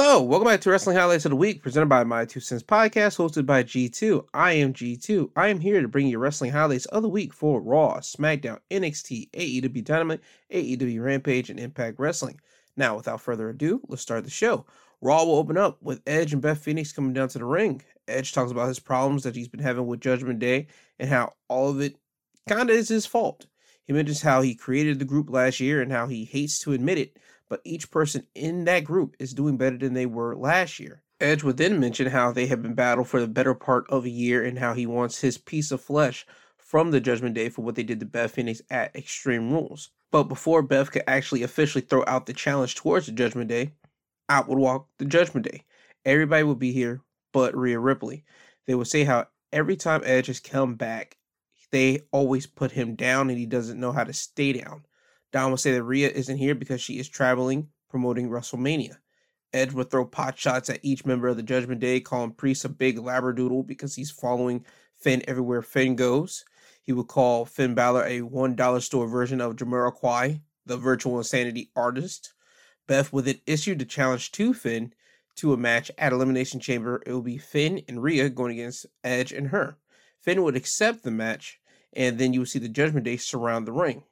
Hello, welcome back to Wrestling Highlights of the Week, presented by My Two Cents Podcast, hosted by G2. I am G2. I am here to bring you wrestling highlights of the week for Raw, SmackDown, NXT, AEW Dynamite, AEW Rampage, and Impact Wrestling. Now, without further ado, let's start the show. Raw will open up with Edge and Beth Phoenix coming down to the ring. Edge talks about his problems that he's been having with Judgment Day and how all of it kind of is his fault. He mentions how he created the group last year and how he hates to admit it, but each person in that group is doing better than they were last year. Edge would then mention how they have been battled for the better part of a year and how he wants his piece of flesh from the Judgment Day for what they did to Beth Phoenix at Extreme Rules. But before Beth could actually officially throw out the challenge towards the Judgment Day, out would walk the Judgment Day. Everybody would be here but Rhea Ripley. They would say how every time Edge has come back, they always put him down and he doesn't know how to stay down. Don would say that Rhea isn't here because she is traveling promoting WrestleMania. Edge would throw pot shots at each member of the Judgment Day, calling Priest a big labradoodle because he's following Finn everywhere Finn goes. He would call Finn Balor a $1 store version of Jamiroquai, the virtual insanity artist. Beth would then issue the challenge to Finn to a match at Elimination Chamber. It will be Finn and Rhea going against Edge and her. Finn would accept the match, and then you would see the Judgment Day surround the ring.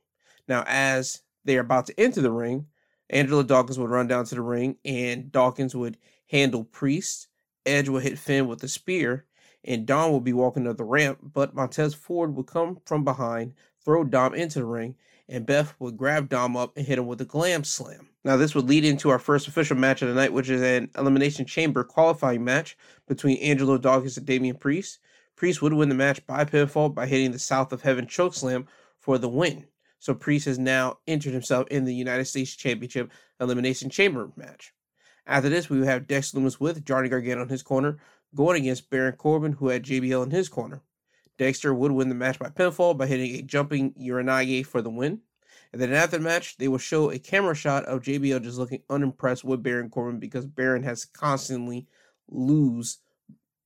Now, as they are about to enter the ring, Angelo Dawkins would run down to the ring, and Dawkins would handle Priest. Edge would hit Finn with a spear, and Dom would be walking up the ramp, but Montez Ford would come from behind, throw Dom into the ring, and Beth would grab Dom up and hit him with a glam slam. Now, this would lead into our first official match of the night, which is an Elimination Chamber qualifying match between Angelo Dawkins and Damian Priest. Priest would win the match by pinfall by hitting the South of Heaven chokeslam for the win. So Priest has now entered himself in the United States Championship Elimination Chamber match. After this, we have Dex Lumis with Johnny Gargano in his corner, going against Baron Corbin, who had JBL in his corner. Dexter would win the match by pinfall by hitting a jumping Uranage for the win. And then after the match, they will show a camera shot of JBL just looking unimpressed with Baron Corbin because Baron has constantly lose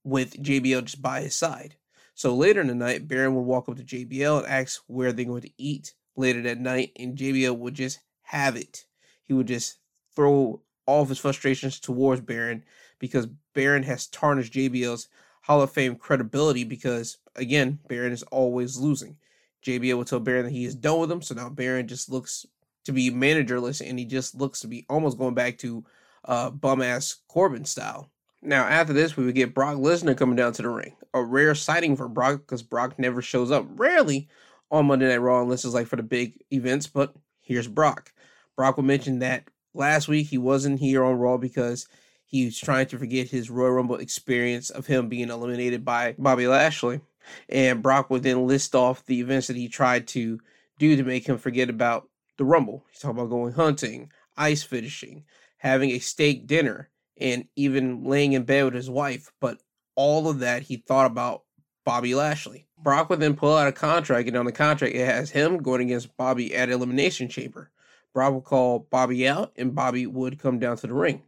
with JBL just by his side. So later in the night, Baron will walk up to JBL and ask where they're going to eat later that night, and JBL would just have it. He would just throw all of his frustrations towards Baron because Baron has tarnished JBL's Hall of Fame credibility because, again, Baron is always losing. JBL will tell Baron that he is done with him, so now Baron just looks to be managerless and he just looks to be almost going back to uh, bum ass Corbin style. Now, after this, we would get Brock Lesnar coming down to the ring. A rare sighting for Brock because Brock never shows up. Rarely on Monday Night Raw unless it's like for the big events, but here's Brock. Brock will mention that last week he wasn't here on Raw because he was trying to forget his Royal Rumble experience of him being eliminated by Bobby Lashley. And Brock would then list off the events that he tried to do to make him forget about the Rumble. He's talking about going hunting, ice fishing, having a steak dinner, and even laying in bed with his wife. But all of that he thought about Bobby Lashley. Brock would then pull out a contract, and on the contract it has him going against Bobby at Elimination Chamber. Brock would call Bobby out, and Bobby would come down to the ring.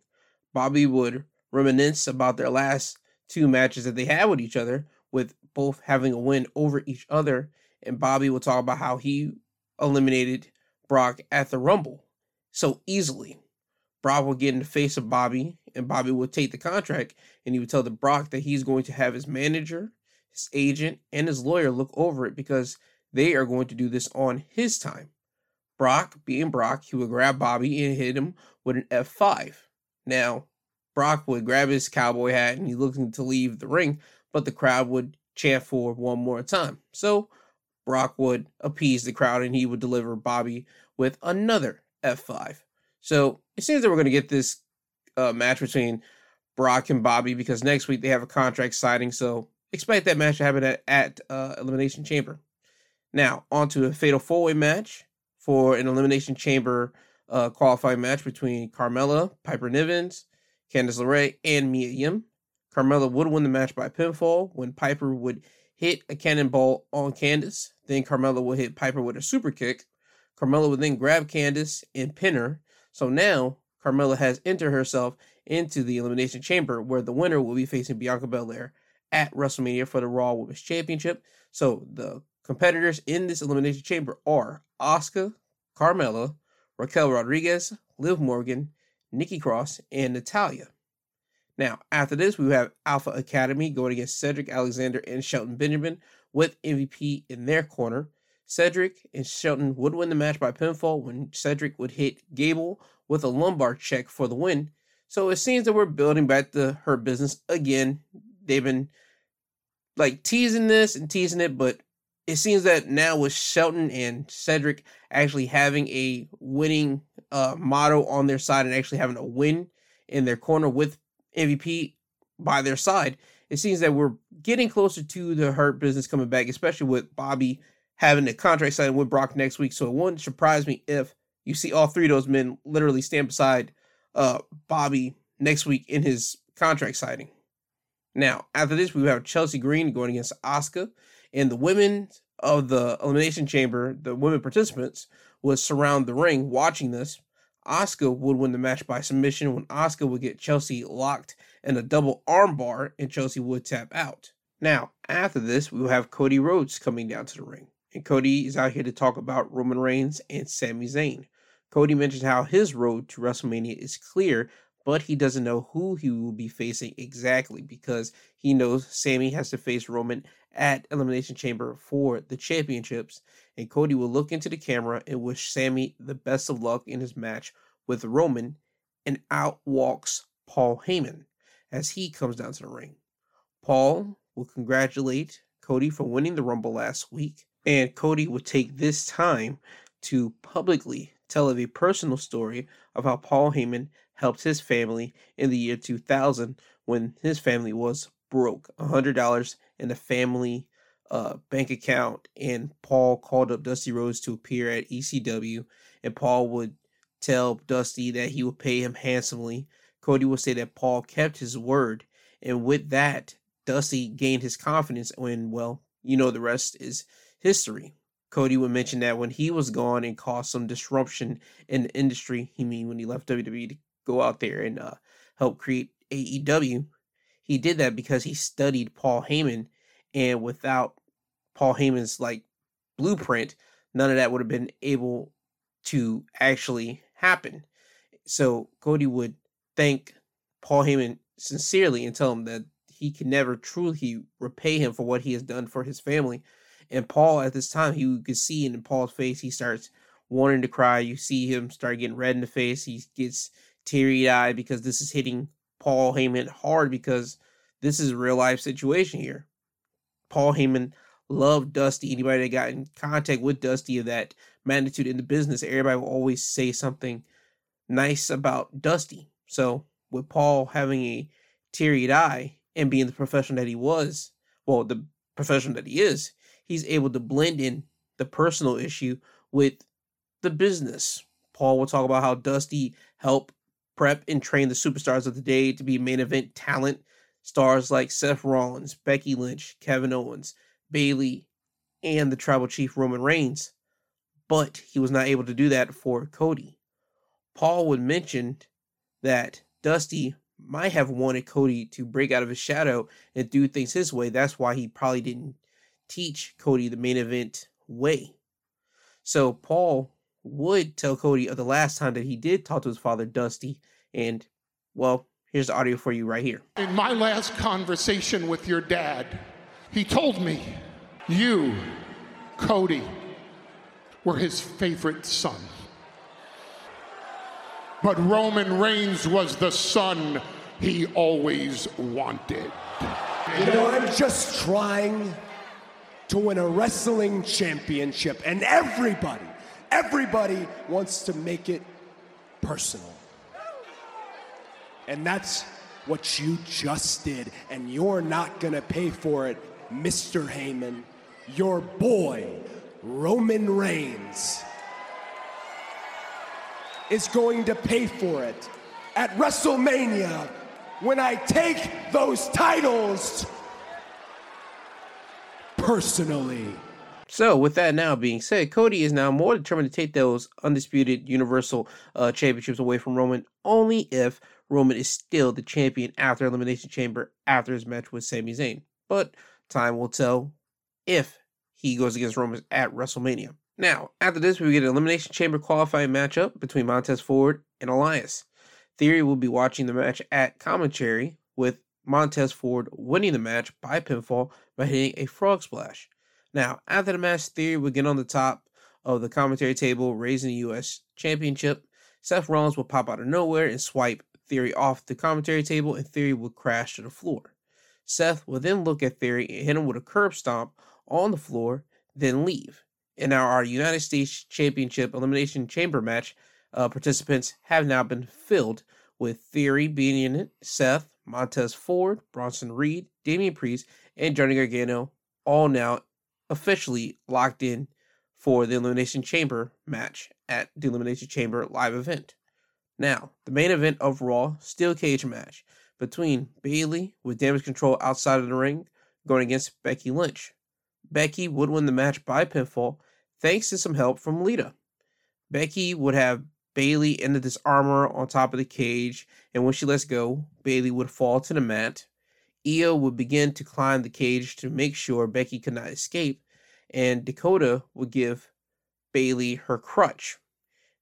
Bobby would reminisce about their last two matches that they had with each other, with both having a win over each other. And Bobby would talk about how he eliminated Brock at the Rumble so easily. Brock would get in the face of Bobby, and Bobby would take the contract, and he would tell the Brock that he's going to have his manager, his agent, and his lawyer look over it because they are going to do this on his time. Brock, being Brock, he would grab Bobby and hit him with an F5. Now, Brock would grab his cowboy hat and he's looking to leave the ring, but the crowd would chant for one more time. So Brock would appease the crowd and he would deliver Bobby with another F5. So it seems that we're going to get this uh, match between Brock and Bobby because next week they have a contract signing. So expect that match to happen at, at uh, Elimination Chamber. Now, on to a fatal four way match for an Elimination Chamber uh, qualifying match between Carmella, Piper Nivens, Candice LeRae, and Mia Yim. Carmella would win the match by pinfall when Piper would hit a cannonball on Candice. Then Carmella would hit Piper with a super kick. Carmella would then grab Candice and pin her. So now Carmella has entered herself into the Elimination Chamber where the winner will be facing Bianca Belair at WrestleMania for the Raw Women's Championship. So the competitors in this Elimination Chamber are Asuka, Carmella, Raquel Rodriguez, Liv Morgan, Nikki Cross, and Natalya. Now, after this, we have Alpha Academy going against Cedric Alexander and Shelton Benjamin with MVP in their corner. Cedric and Shelton would win the match by pinfall when Cedric would hit Gable with a lumbar check for the win. So it seems that we're building back the Hurt Business again. They've been like teasing this and teasing it, but it seems that now with Shelton and Cedric actually having a winning uh, motto on their side and actually having a win in their corner with MVP by their side, it seems that we're getting closer to the Hurt Business coming back, especially with Bobby having a contract signed with Brock next week. So it wouldn't surprise me if you see all three of those men literally stand beside uh, Bobby next week in his contract signing. Now, after this, we have Chelsea Green going against Asuka, and the women of the Elimination Chamber, the women participants, would surround the ring watching this. Asuka would win the match by submission when Asuka would get Chelsea locked in a double armbar and Chelsea would tap out. Now, after this, we will have Cody Rhodes coming down to the ring. And Cody is out here to talk about Roman Reigns and Sami Zayn. Cody mentions how his road to WrestleMania is clear, but he doesn't know who he will be facing exactly because he knows Sami has to face Roman at Elimination Chamber for the championships. And Cody will look into the camera and wish Sami the best of luck in his match with Roman. And out walks Paul Heyman as he comes down to the ring. Paul will congratulate Cody for winning the Rumble last week. And Cody will take this time to publicly tell of a personal story of how Paul Heyman helped his family in the year 2000 when his family was broke $100 in the family uh, bank account. And Paul called up Dusty Rhodes to appear at ECW. And Paul would tell Dusty that he would pay him handsomely. Cody would say that Paul kept his word. And with that, Dusty gained his confidence when, well, you know, the rest is history. Cody would mention that when he was gone and caused some disruption in the industry, he mean when he left WWE to go out there and uh, help create AEW, he did that because he studied Paul Heyman, and without Paul Heyman's like blueprint, none of that would have been able to actually happen. So Cody would thank Paul Heyman sincerely and tell him that he can never truly repay him for what he has done for his family and Paul at this time, he could see in Paul's face, he starts wanting to cry. You see him start getting red in the face. He gets teary eyed because this is hitting Paul Heyman hard because this is a real life situation here. Paul Heyman loved Dusty. Anybody that got in contact with Dusty of that magnitude in the business, everybody will always say something nice about Dusty. So with Paul having a teary eye and being the professional that he was, well, the professional that he is, he's able to blend in the personal issue with the business. Paul will talk about how Dusty helped prep and train the superstars of the day to be main event talent. Stars like Seth Rollins, Becky Lynch, Kevin Owens, Bayley, and the tribal chief Roman Reigns. But he was not able to do that for Cody. Paul would mention that Dusty might have wanted Cody to break out of his shadow and do things his way. That's why he probably didn't teach Cody the main event way. So Paul would tell Cody of the last time that he did talk to his father, Dusty, and well, here's the audio for you right here. In my last conversation with your dad, he told me you, Cody, were his favorite son. But Roman Reigns was the son he always wanted. You know, I'm just trying to win a wrestling championship. And everybody, everybody wants to make it personal. And that's what you just did. And you're not to pay for it, Mr. Heyman. Your boy, Roman Reigns, is going to pay for it at WrestleMania when I take those titles personally. So, with that now being said, Cody is now more determined to take those undisputed Universal uh, Championships away from Roman only if Roman is still the champion after Elimination Chamber after his match with Sami Zayn. But time will tell if he goes against Roman at WrestleMania. Now, after this, we get an Elimination Chamber qualifying matchup between Montez Ford and Elias. Theory will be watching the match at commentary with Montez Ford winning the match by pinfall by hitting a frog splash. Now, after the match, Theory would get on the top of the commentary table, raising the U.S. Championship. Seth Rollins would pop out of nowhere and swipe Theory off the commentary table, and Theory would crash to the floor. Seth would then look at Theory and hit him with a curb stomp on the floor, then leave. And now our United States Championship Elimination Chamber match uh, participants have now been filled with Theory being in it, Seth, Montez Ford, Bronson Reed, Damian Priest, and Johnny Gargano, all now officially locked in for the Elimination Chamber match at the Elimination Chamber live event. Now, the main event of Raw Steel Cage match between Bayley with damage control outside of the ring going against Becky Lynch. Becky would win the match by pinfall thanks to some help from Lita. Becky would have Bayley into this armor on top of the cage, and when she lets go, Bayley would fall to the mat. Io would begin to climb the cage to make sure Becky could not escape, and Dakota would give Bayley her crutch.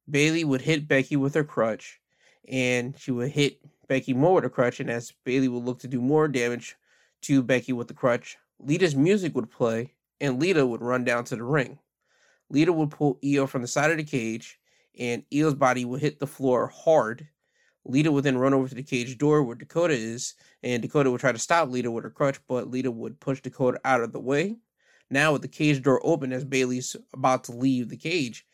Bayley would hit Becky with her crutch, and she would hit Becky more with her crutch, and as Bayley would look to do more damage to Becky with the crutch, Lita's music would play, and Lita would run down to the ring. Lita would pull Io from the side of the cage, and Io's body would hit the floor hard. Lita would then run over to the cage door where Dakota is, and Dakota would try to stop Lita with her crutch, but Lita would push Dakota out of the way. Now, with the cage door open as Bayley's about to leave the cage,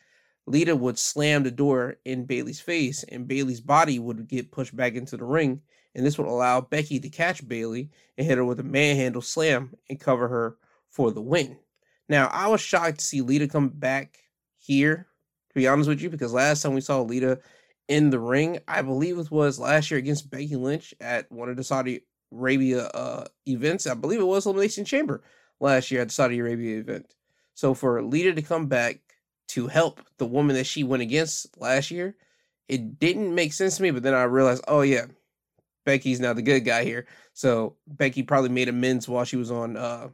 Lita would slam the door in Bayley's face, and Bayley's body would get pushed back into the ring, and this would allow Becky to catch Bayley and hit her with a manhandle slam and cover her for the win. Now, I was shocked to see Lita come back here to be honest with you, because last time we saw Lita in the ring, I believe it was last year against Becky Lynch at one of the Saudi Arabia uh, events. I believe it was Elimination Chamber last year at the Saudi Arabia event. So for Lita to come back to help the woman that she went against last year, it didn't make sense to me. But then I realized, oh yeah, Becky's now the good guy here. So Becky probably made amends while she was on uh,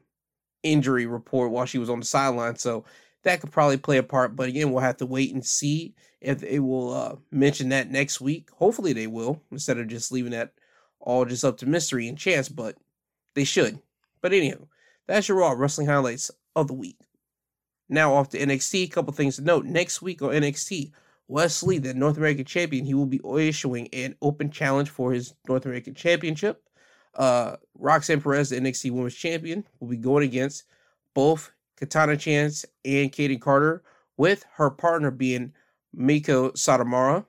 injury report while she was on the sideline. So that could probably play a part. But again, we'll have to wait and see if they will uh, mention that next week. Hopefully, they will instead of just leaving that all just up to mystery and chance. But they should. But anyhow, that's your Raw wrestling highlights of the week. Now off to NXT. A couple things to note. Next week on NXT, Wes Lee, the North American champion, he will be issuing an open challenge for his North American championship. Uh, Roxanne Perez, the NXT Women's Champion, will be going against both Katana Chance, and Kayden Carter, with her partner being Meiko Satomura.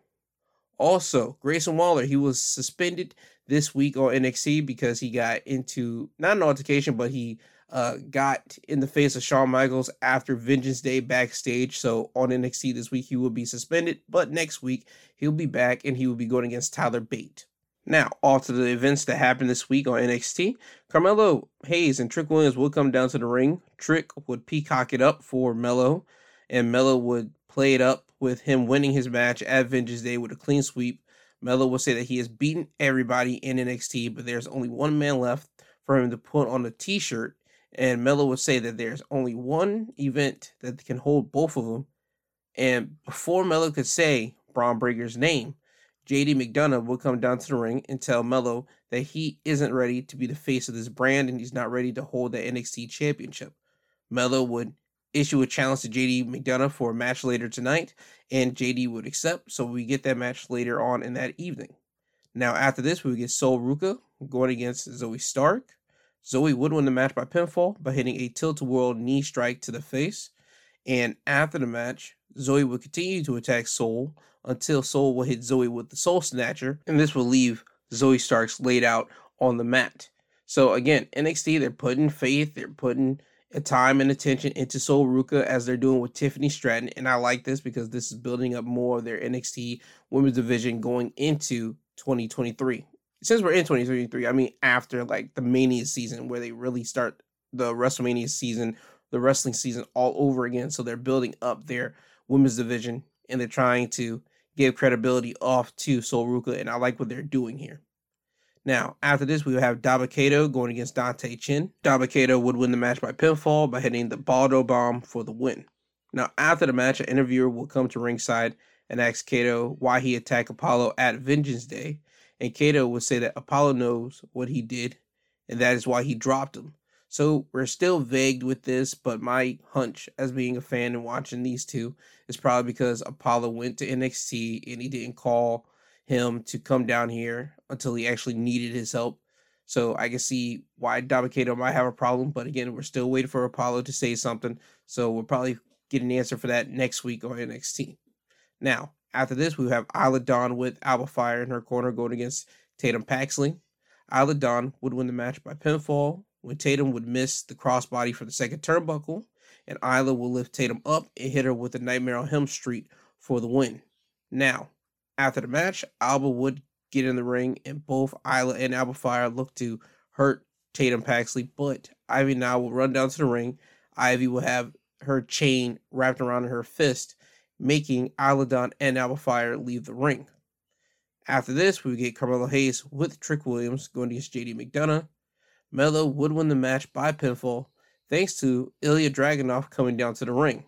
Also, Grayson Waller, he was suspended this week on NXT because he got into not an altercation, but he uh, got in the face of Shawn Michaels after Vengeance Day backstage. So on NXT this week, he will be suspended, but next week he'll be back and he will be going against Tyler Bate. Now, off to the events that happened this week on NXT. Carmelo Hayes and Trick Williams would come down to the ring. Trick would peacock it up for Melo, and Melo would play it up with him winning his match at Vengeance Day with a clean sweep. Melo will say that he has beaten everybody in NXT, but there's only one man left for him to put on a t shirt. And Melo would say that there's only one event that can hold both of them. And before Melo could say Bron Breakker's name, JD McDonagh will come down to the ring and tell Melo that he isn't ready to be the face of this brand and he's not ready to hold the NXT championship. Melo would issue a challenge to JD McDonagh for a match later tonight, and JD would accept, so we get that match later on in that evening. Now, after this, we would get Sol Ruca going against Zoe Stark. Zoe would win the match by pinfall by hitting a tilt a whirl knee strike to the face. And after the match, Zoe would continue to attack Sol until Sol will hit Zoe with the Sol Snatcher, and this will leave Zoe Starks laid out on the mat. So again, NXT, they're putting faith, they're putting time and attention into Sol Ruca as they're doing with Tiffany Stratton, and I like this because this is building up more of their NXT women's division going into 2023. Since we're in 2023, I mean after like the Mania season where they really start the WrestleMania season, the wrestling season all over again. So they're building up their women's division and they're trying to give credibility off to Sol Ruca, and I like what they're doing here. Now, after this, we will have Dabba-Kato going against Dante Chen. Dabba-Kato would win the match by pinfall by hitting the Baldo Bomb for the win. Now, after the match, an interviewer will come to ringside and ask Kato why he attacked Apollo at Vengeance Day. And Kato would say that Apollo knows what he did, and that is why he dropped him. So we're still vague with this, but my hunch as being a fan and watching these two is probably because Apollo went to NXT and he didn't call him to come down here until he actually needed his help. So I can see why Dabba-Kato might have a problem, but again, we're still waiting for Apollo to say something. So we'll probably get an answer for that next week on NXT. Now, after this, we have Isla Dawn with Alba Fyre in her corner going against Tatum Paxley. Isla Dawn would win the match by pinfall when Tatum would miss the crossbody for the second turnbuckle, and Isla will lift Tatum up and hit her with the Nightmare on Helm Street for the win. Now, after the match, Alba would get in the ring, and both Isla and Alba Fyre look to hurt Tatum Paxley, but Ivy Nile will run down to the ring. Ivy will have her chain wrapped around her fist, making Isla Dawn and Alba Fyre leave the ring. After this, we get Carmelo Hayes with Trick Williams going against JD McDonagh. Melo would win the match by pinfall thanks to Ilya Dragunov coming down to the ring.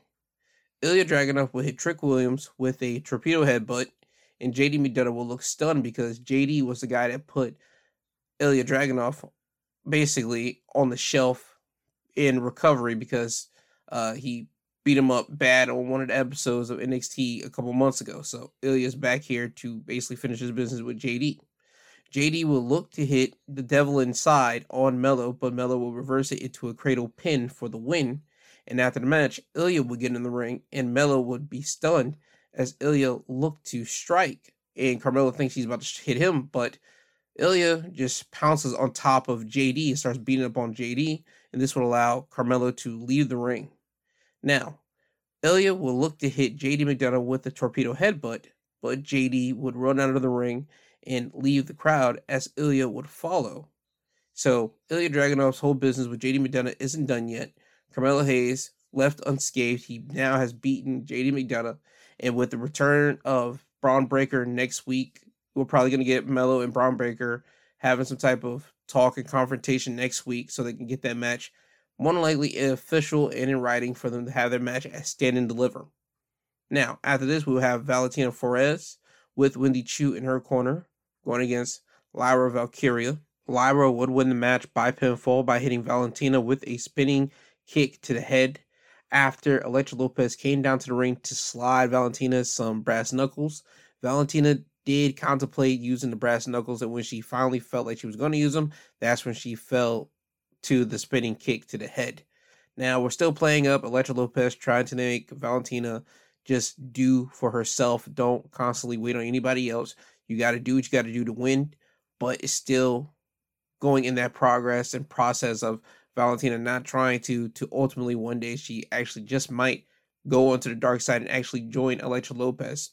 Ilya Dragunov will hit Trick Williams with a torpedo headbutt, and JD McDonagh will look stunned because JD was the guy that put Ilya Dragunov basically on the shelf in recovery because uh, he beat him up bad on one of the episodes of NXT a couple months ago. So Ilya's back here to basically finish his business with JD. JD will look to hit the devil inside on Melo, but Melo will reverse it into a cradle pin for the win. And after the match, Ilya would get in the ring and Melo would be stunned as Ilya looked to strike. And Carmelo thinks he's about to hit him, but Ilya just pounces on top of JD and starts beating up on JD, and this would allow Carmelo to leave the ring. Now, Ilya will look to hit JD McDonagh with the torpedo headbutt, but JD would run out of the ring and leave the crowd as Ilya would follow. So Ilya Dragunov's whole business with JD McDonagh isn't done yet. Carmelo Hayes left unscathed. He now has beaten JD McDonagh, and with the return of Bron Breakker next week, we're probably going to get Melo and Bron Breakker having some type of talk and confrontation next week so they can get that match more than likely official and in writing for them to have their match at Stand and Deliver. Now, after this, we'll have Valentina Feroz with Wendy Choo in her corner going against Lyra Valkyria. Lyra would win the match by pinfall by hitting Valentina with a spinning kick to the head after Elektra Lopez came down to the ring to slide Valentina some brass knuckles. Valentina did contemplate using the brass knuckles, and when she finally felt like she was going to use them, that's when she fell to the spinning kick to the head. Now we're still playing up Elektra Lopez trying to make Valentina just do for herself. Don't constantly wait on anybody else. You got to do what you got to do to win, but it's still going in that progress and process of Valentina not trying to to ultimately one day she actually just might go onto the dark side and actually join Elektra Lopez.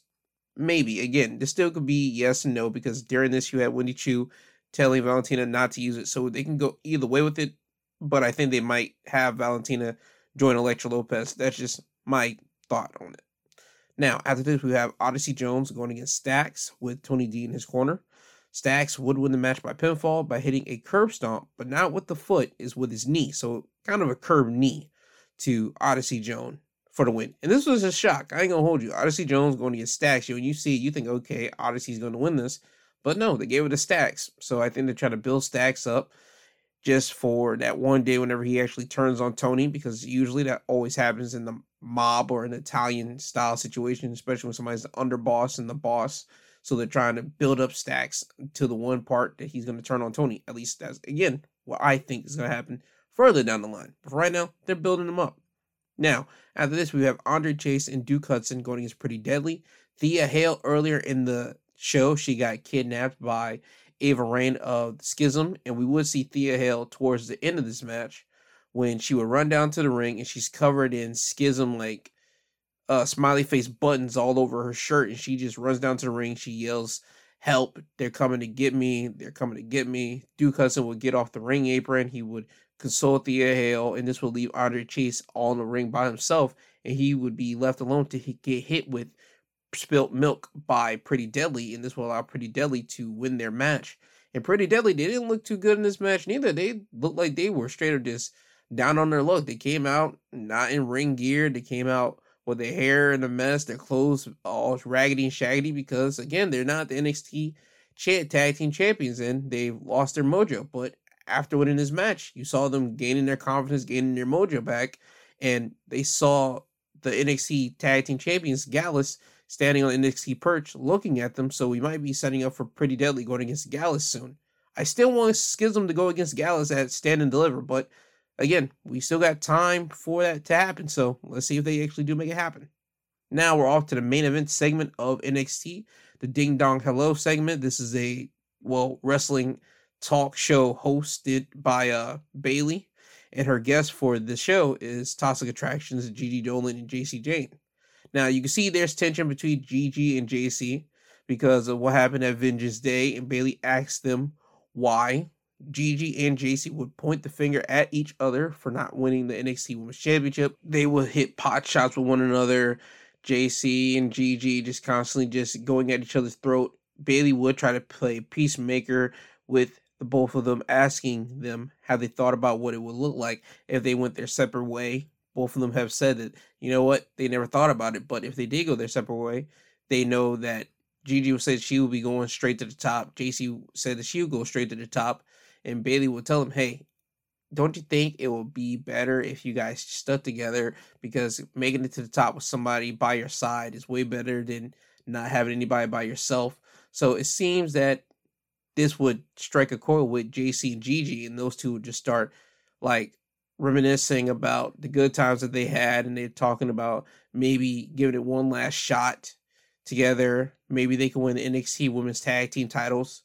Maybe again, this still could be yes and no because during this you had Wendy Choo telling Valentina not to use it, so they can go either way with it. But I think they might have Valentina join Elektra Lopez. That's just my thought on it. Now, after this, we have Odyssey Jones going against Stacks with Tony D in his corner. Stacks would win the match by pinfall by hitting a curb stomp, but not with the foot, is with his knee. So kind of a curb knee to Odyssey Jones for the win. And this was a shock. I ain't gonna hold you. Odyssey Jones going against Stacks. You when you see it, you think, okay, Odyssey's gonna win this. But no, they gave it to Stacks. So I think they're trying to build Stacks up just for that one day whenever he actually turns on Tony, because usually that always happens in the mob or an Italian style situation, especially when somebody's the underboss and the boss. So they're trying to build up stacks to the one part that he's going to turn on Tony. At least that's again what I think is going to happen further down the line. But right now, they're building them up. Now, after this, we have Andre Chase and Duke Hudson going against Pretty Deadly. Thea Hale earlier in the show, she got kidnapped by Ava Raine of Schism, and we would see Thea Hale towards the end of this match when she would run down to the ring and she's covered in Schism like uh, smiley face buttons all over her shirt, and she just runs down to the ring. She yells, "Help! They're coming to get me! They're coming to get me!" Duke Hudson would get off the ring apron. He would consult Thea Hale, and this would leave Andre Chase all in the ring by himself, and he would be left alone to get hit with spilt milk by Pretty Deadly, and this will allow Pretty Deadly to win their match. And Pretty Deadly, they didn't look too good in this match neither. They looked like they were straight up just down on their luck. They came out not in ring gear. They came out with their hair in a mess, their clothes all raggedy and shaggy because again, they're not the NXT tag team champions and they've lost their mojo. But after winning this match, you saw them gaining their confidence, gaining their mojo back, and they saw the NXT tag team champions Gallus standing on NXT perch looking at them. So we might be setting up for pretty deadly going against Gallus soon. I still want Schism to go against Gallus at Stand and Deliver, but again, we still got time for that to happen. So let's see if they actually do make it happen. Now we're off to the main event segment of NXT, the Ding Dong Hello segment. This is a well wrestling talk show hosted by uh Bayley, and her guest for the show is Toxic Attractions, Gigi Dolan, and Jacy Jayne. Now you can see there's tension between Gigi and Jacy because of what happened at Vengeance Day, and Bayley asked them why Gigi and Jacy would point the finger at each other for not winning the NXT Women's Championship. They would hit pot shots with one another. Jacy and Gigi just constantly just going at each other's throat. Bayley would try to play peacemaker with both of them, asking them how they thought about what it would look like if they went their separate way. Both of them have said that, you know what, they never thought about it, but if they did go their separate way, they know that Gigi said she would be going straight to the top. Jacy said that she would go straight to the top. And Bayley will tell him, hey, don't you think it would be better if you guys stuck together? Because making it to the top with somebody by your side is way better than not having anybody by yourself. So it seems that this would strike a chord with Jacy and Gigi, and those two would just start like reminiscing about the good times that they had, and they're talking about maybe giving it one last shot together. Maybe they can win the NXT Women's Tag Team titles,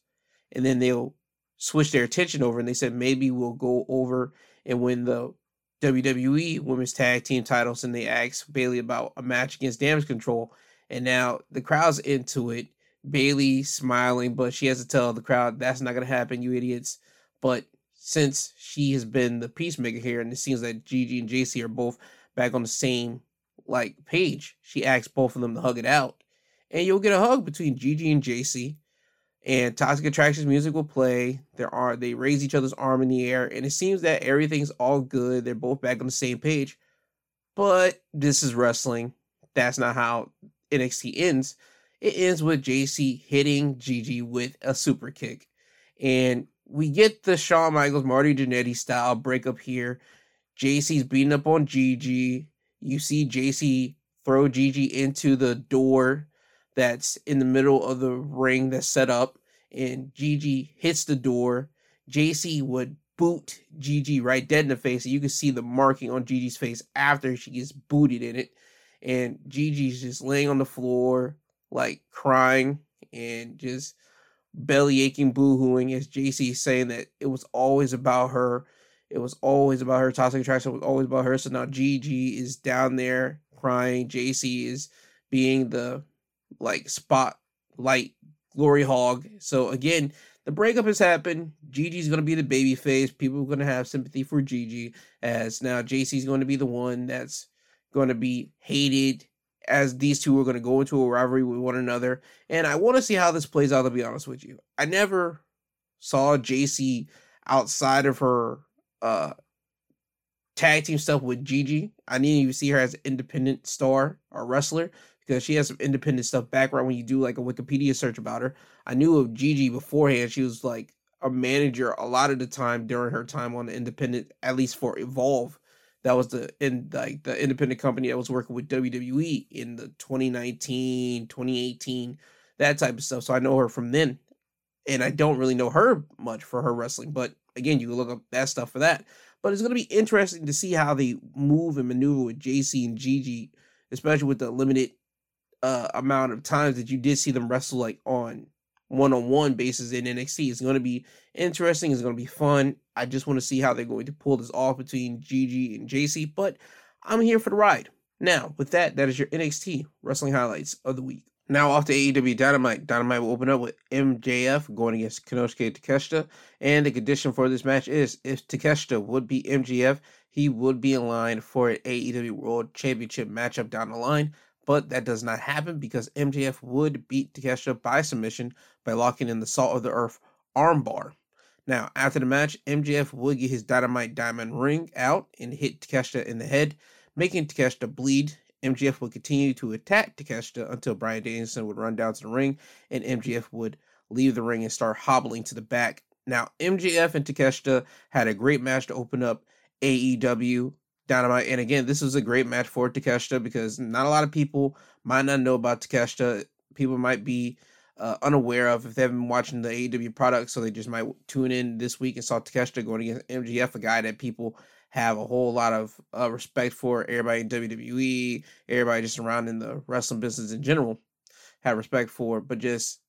and then they'll switch their attention over. And they said maybe we'll go over and win the WWE Women's Tag Team titles. And they asked Bayley about a match against Damage Control, and now the crowd's into it. Bayley smiling, but she has to tell the crowd that's not gonna happen, you idiots. But since she has been the peacemaker here, and it seems that Gigi and Jacy are both back on the same like page, she asks both of them to hug it out and you'll get a hug between Gigi and Jacy. And Toxic Attractions music will play. There are they raise each other's arm in the air, and it seems that everything's all good. They're both back on the same page. But this is wrestling. That's not how NXT ends. It ends with Jacy hitting Gigi with a super kick. And we get the Shawn Michaels, Marty Jannetty style breakup here. Jacy's beating up on Gigi. You see Jacy throw Gigi into the door that's in the middle of the ring that's set up, and Gigi hits the door. Jacy would boot Gigi right dead in the face. And you can see the marking on Gigi's face after she gets booted in it. And Gigi's just laying on the floor, like crying and just belly aching, boo hooing as Jacy saying that it was always about her. It was always about her. Toxic Attraction was always about her. So now Gigi is down there crying. Jacy is being the like spotlight glory hog. So again, the breakup has happened. Gigi's going to be the baby face. People are going to have sympathy for Gigi as now Jacy's going to be the one that's going to be hated as these two are going to go into a rivalry with one another. And I want to see how this plays out, to be honest with you. I never saw Jacy outside of her uh tag team stuff with Gigi. I didn't even see her as an independent star or wrestler because she has some independent stuff background when you do like a Wikipedia search about her. I knew of Gigi beforehand. She was like a manager a lot of the time during her time on the independent, at least for Evolve. That was the in like the independent company that was working with WWE in the 2019, 2018, that type of stuff. So I know her from then. And I don't really know her much for her wrestling, but again, you can look up that stuff for that. But it's gonna be interesting to see how they move and maneuver with Jacy and Gigi, especially with the limited uh, amount of times that you did see them wrestle like on one on one basis in NXT. It's going to be interesting. It's going to be fun. I just want to see how they're going to pull this off between Gigi and Jacy, but I'm here for the ride. Now, with that, that is your NXT wrestling highlights of the week. Now off to AEW Dynamite. Dynamite will open up with MJF going against Konosuke Takeshita. And the condition for this match is if Takeshita would be MJF, he would be in line for an AEW World Championship matchup down the line but that does not happen because MJF would beat Takeshita by submission by locking in the Salt of the Earth armbar. Now, after the match, MJF would get his Dynamite Diamond ring out and hit Takeshita in the head, making Takeshita bleed MJF would continue to attack Takeshita until Bryan Danielson would run down to the ring and MJF would leave the ring and start hobbling to the back. Now, MJF and Takeshita had a great match to open up AEW Dynamite. And again, this was a great match for Takeshita because not a lot of people might not know about Takeshita. People might be uh, unaware of if they haven't been watching the AEW product, so they just might tune in this week and saw Takeshita going against MJF, a guy that people have a whole lot of uh, respect for. Everybody in WWE, everybody just around in the wrestling business in general, have respect for. But just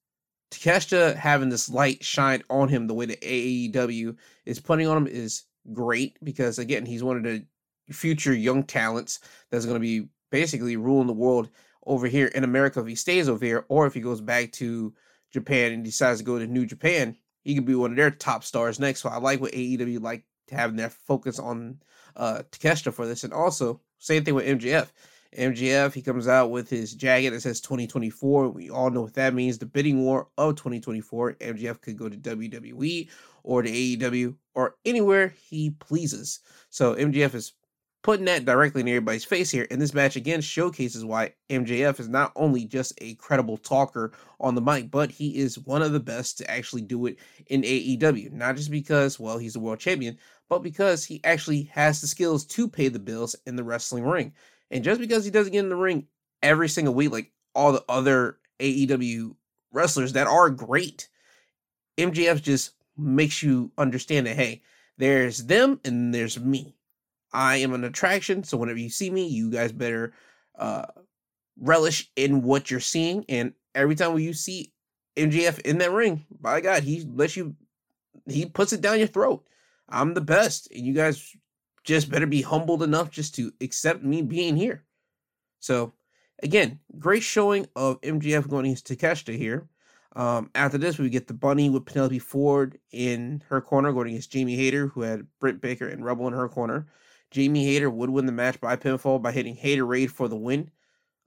Takeshita having this light shine on him the way that AEW is putting on him is great because again he's one of the future young talents that's going to be basically ruling the world over here in America if he stays over here or if he goes back to Japan and decides to go to New Japan he could be one of their top stars next so I like what AEW like having their focus on uh Takeshita for this and also same thing with MJF MGF, he comes out with his jacket that says 2024. We all know what that means. The bidding war of 2024. MJF could go to WWE or to AEW or anywhere he pleases. So MJF is putting that directly in everybody's face here. And this match again showcases why MJF is not only just a credible talker on the mic, but he is one of the best to actually do it in AEW. Not just because, well, he's a world champion, but because he actually has the skills to pay the bills in the wrestling ring. And just because he doesn't get in the ring every single week, like all the other AEW wrestlers that are great, MJF just makes you understand that, hey, there's them and there's me. I am an attraction. So whenever you see me, you guys better uh, relish in what you're seeing. And every time you see MJF in that ring, by God, he lets you, he puts it down your throat. I'm the best. And you guys just better be humbled enough just to accept me being here. So, again, great showing of MJF going against Takeshita here. Um, after this, we get the bunny with Penelope Ford in her corner going against Jamie Hayter, who had Britt Baker and Rebel in her corner. Jamie Hayter would win the match by pinfall by hitting Hayterade for the win.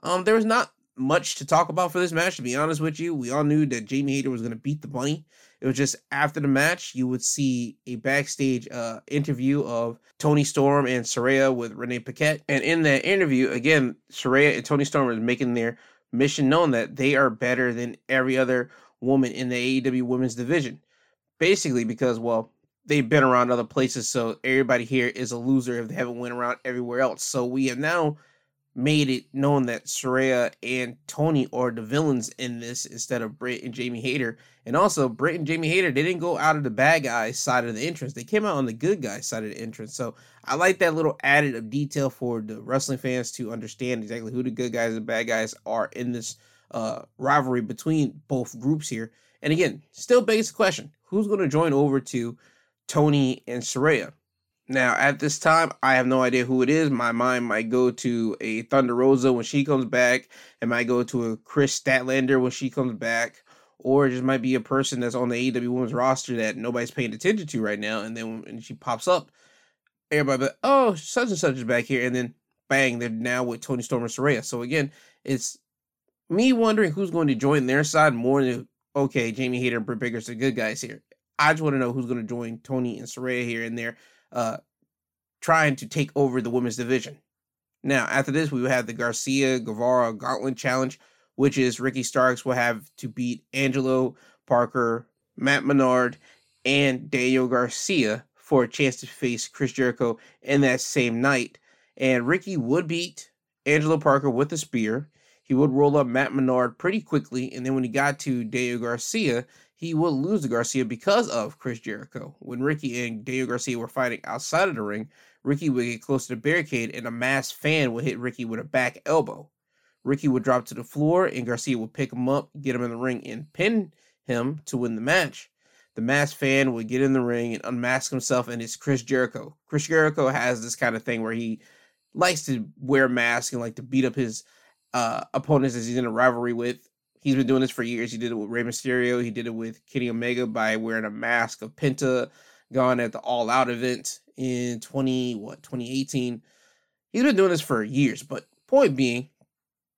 Um, there was not much to talk about for this match, to be honest with you. We all knew that Jamie Hayter was going to beat the bunny. It was just after the match, you would see a backstage uh, interview of Toni Storm and Saraya with Renee Paquette. And in that interview, again, Saraya and Toni Storm was making their mission known that they are better than every other woman in the AEW women's division. Basically, because, well, they've been around other places, so everybody here is a loser if they haven't went around everywhere else. So we have now made it known that Saraya and Toni are the villains in this instead of Britt and Jamie Hayter. And also, Britt and Jamie Hayter, they didn't go out of the bad guys side of the entrance. They came out on the good guys side of the entrance. So I like that little added of detail for the wrestling fans to understand exactly who the good guys and bad guys are in this uh, rivalry between both groups here. And again, still begs the question, who's going to join over to Toni and Saraya? Now, at this time, I have no idea who it is. My mind might go to a Thunder Rosa when she comes back. It might go to a Kris Statlander when she comes back. Or it just might be a person that's on the AEW women's roster that nobody's paying attention to right now. And then when she pops up, everybody like, oh, such and such is back here. And then bang, they're now with Toni Storm and Saraya. So again, it's me wondering who's going to join their side more than, okay, Jamie Hayter and Britt Baker's the good guys here. I just want to know who's going to join Toni and Saraya here and there uh, trying to take over the women's division. Now, after this, we will have the Garcia Guevara Gauntlet Challenge, which is Ricky Starks will have to beat Angelo Parker, Matt Menard, and Daniel Garcia for a chance to face Chris Jericho in that same night. And Ricky would beat Angelo Parker with a spear. He would roll up Matt Menard pretty quickly, and then when he got to Daniel Garcia, he will lose to Garcia because of Chris Jericho. When Ricky and Daniel Garcia were fighting outside of the ring, Ricky would get close to the barricade and a masked fan would hit Ricky with a back elbow. Ricky would drop to the floor and Garcia would pick him up, get him in the ring, and pin him to win the match. The masked fan would get in the ring and unmask himself, and it's Chris Jericho. Chris Jericho has this kind of thing where he likes to wear masks and like to beat up his uh, opponents as he's in a rivalry with. He's been doing this for years. He did it with Rey Mysterio. He did it with Kenny Omega by wearing a mask of Penta, gone at the All Out event in 20 what 2018. He's been doing this for years. But point being,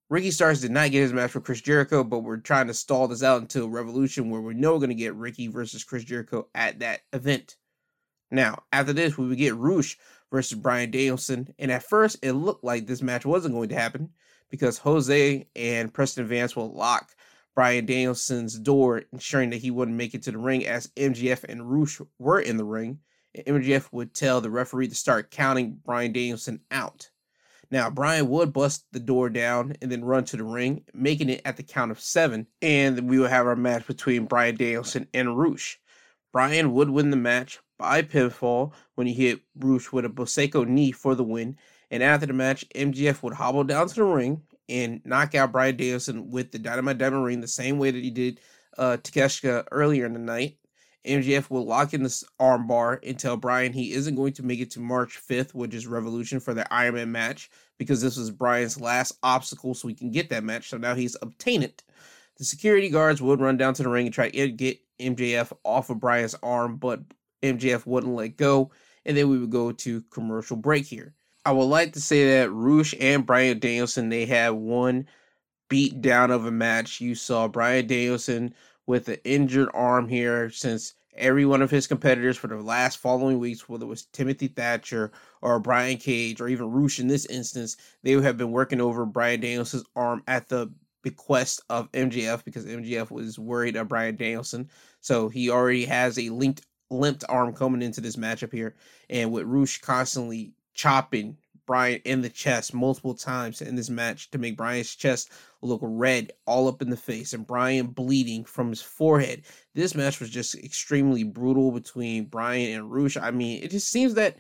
Ricky Starks did not get his match with Chris Jericho, but we're trying to stall this out until Revolution, where we know we're going to get Ricky versus Chris Jericho at that event. Now, after this, we would get Rush versus Bryan Danielson. And at first, it looked like this match wasn't going to happen because Jose and Preston Vance will lock Bryan Danielson's door, ensuring that he wouldn't make it to the ring as MJF and Rush were in the ring. And MJF would tell the referee to start counting Bryan Danielson out. Now, Bryan would bust the door down and then run to the ring, making it at the count of seven, and we would have our match between Bryan Danielson and Rush. Bryan would win the match by pinfall when he hit Rush with a Busaiku knee for the win, and after the match, MJF would hobble down to the ring and knock out Bryan Danielson with the Dynamite Diamond Ring the same way that he did uh, Takeshita earlier in the night. MJF will lock in this armbar and tell Bryan he isn't going to make it to March 5th, which is Revolution for the Iron Man match, because this was Bryan's last obstacle so he can get that match. So now he's obtained it. The security guards would run down to the ring and try to get MJF off of Bryan's arm, but MJF wouldn't let go. And then we would go to commercial break here. I would like to say that Rush and Bryan Danielson, they had one beat down of a match. You saw Bryan Danielson with an injured arm here since every one of his competitors for the last following weeks, whether it was Timothy Thatcher or Brian Cage or even Rush in this instance, they have been working over Bryan Danielson's arm at the bequest of MJF because MJF was worried of Bryan Danielson. So he already has a linked limped arm coming into this matchup here. And with Rush constantly chopping Bryan in the chest multiple times in this match to make Bryan's chest look red all up in the face and Bryan bleeding from his forehead. This match was just extremely brutal between Bryan and Rush. I mean, it just seems that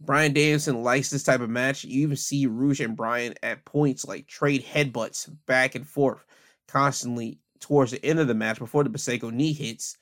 Bryan Danielson likes this type of match. You even see Rush and Bryan at points like trade headbutts back and forth constantly towards the end of the match before the Busaiku knee hits.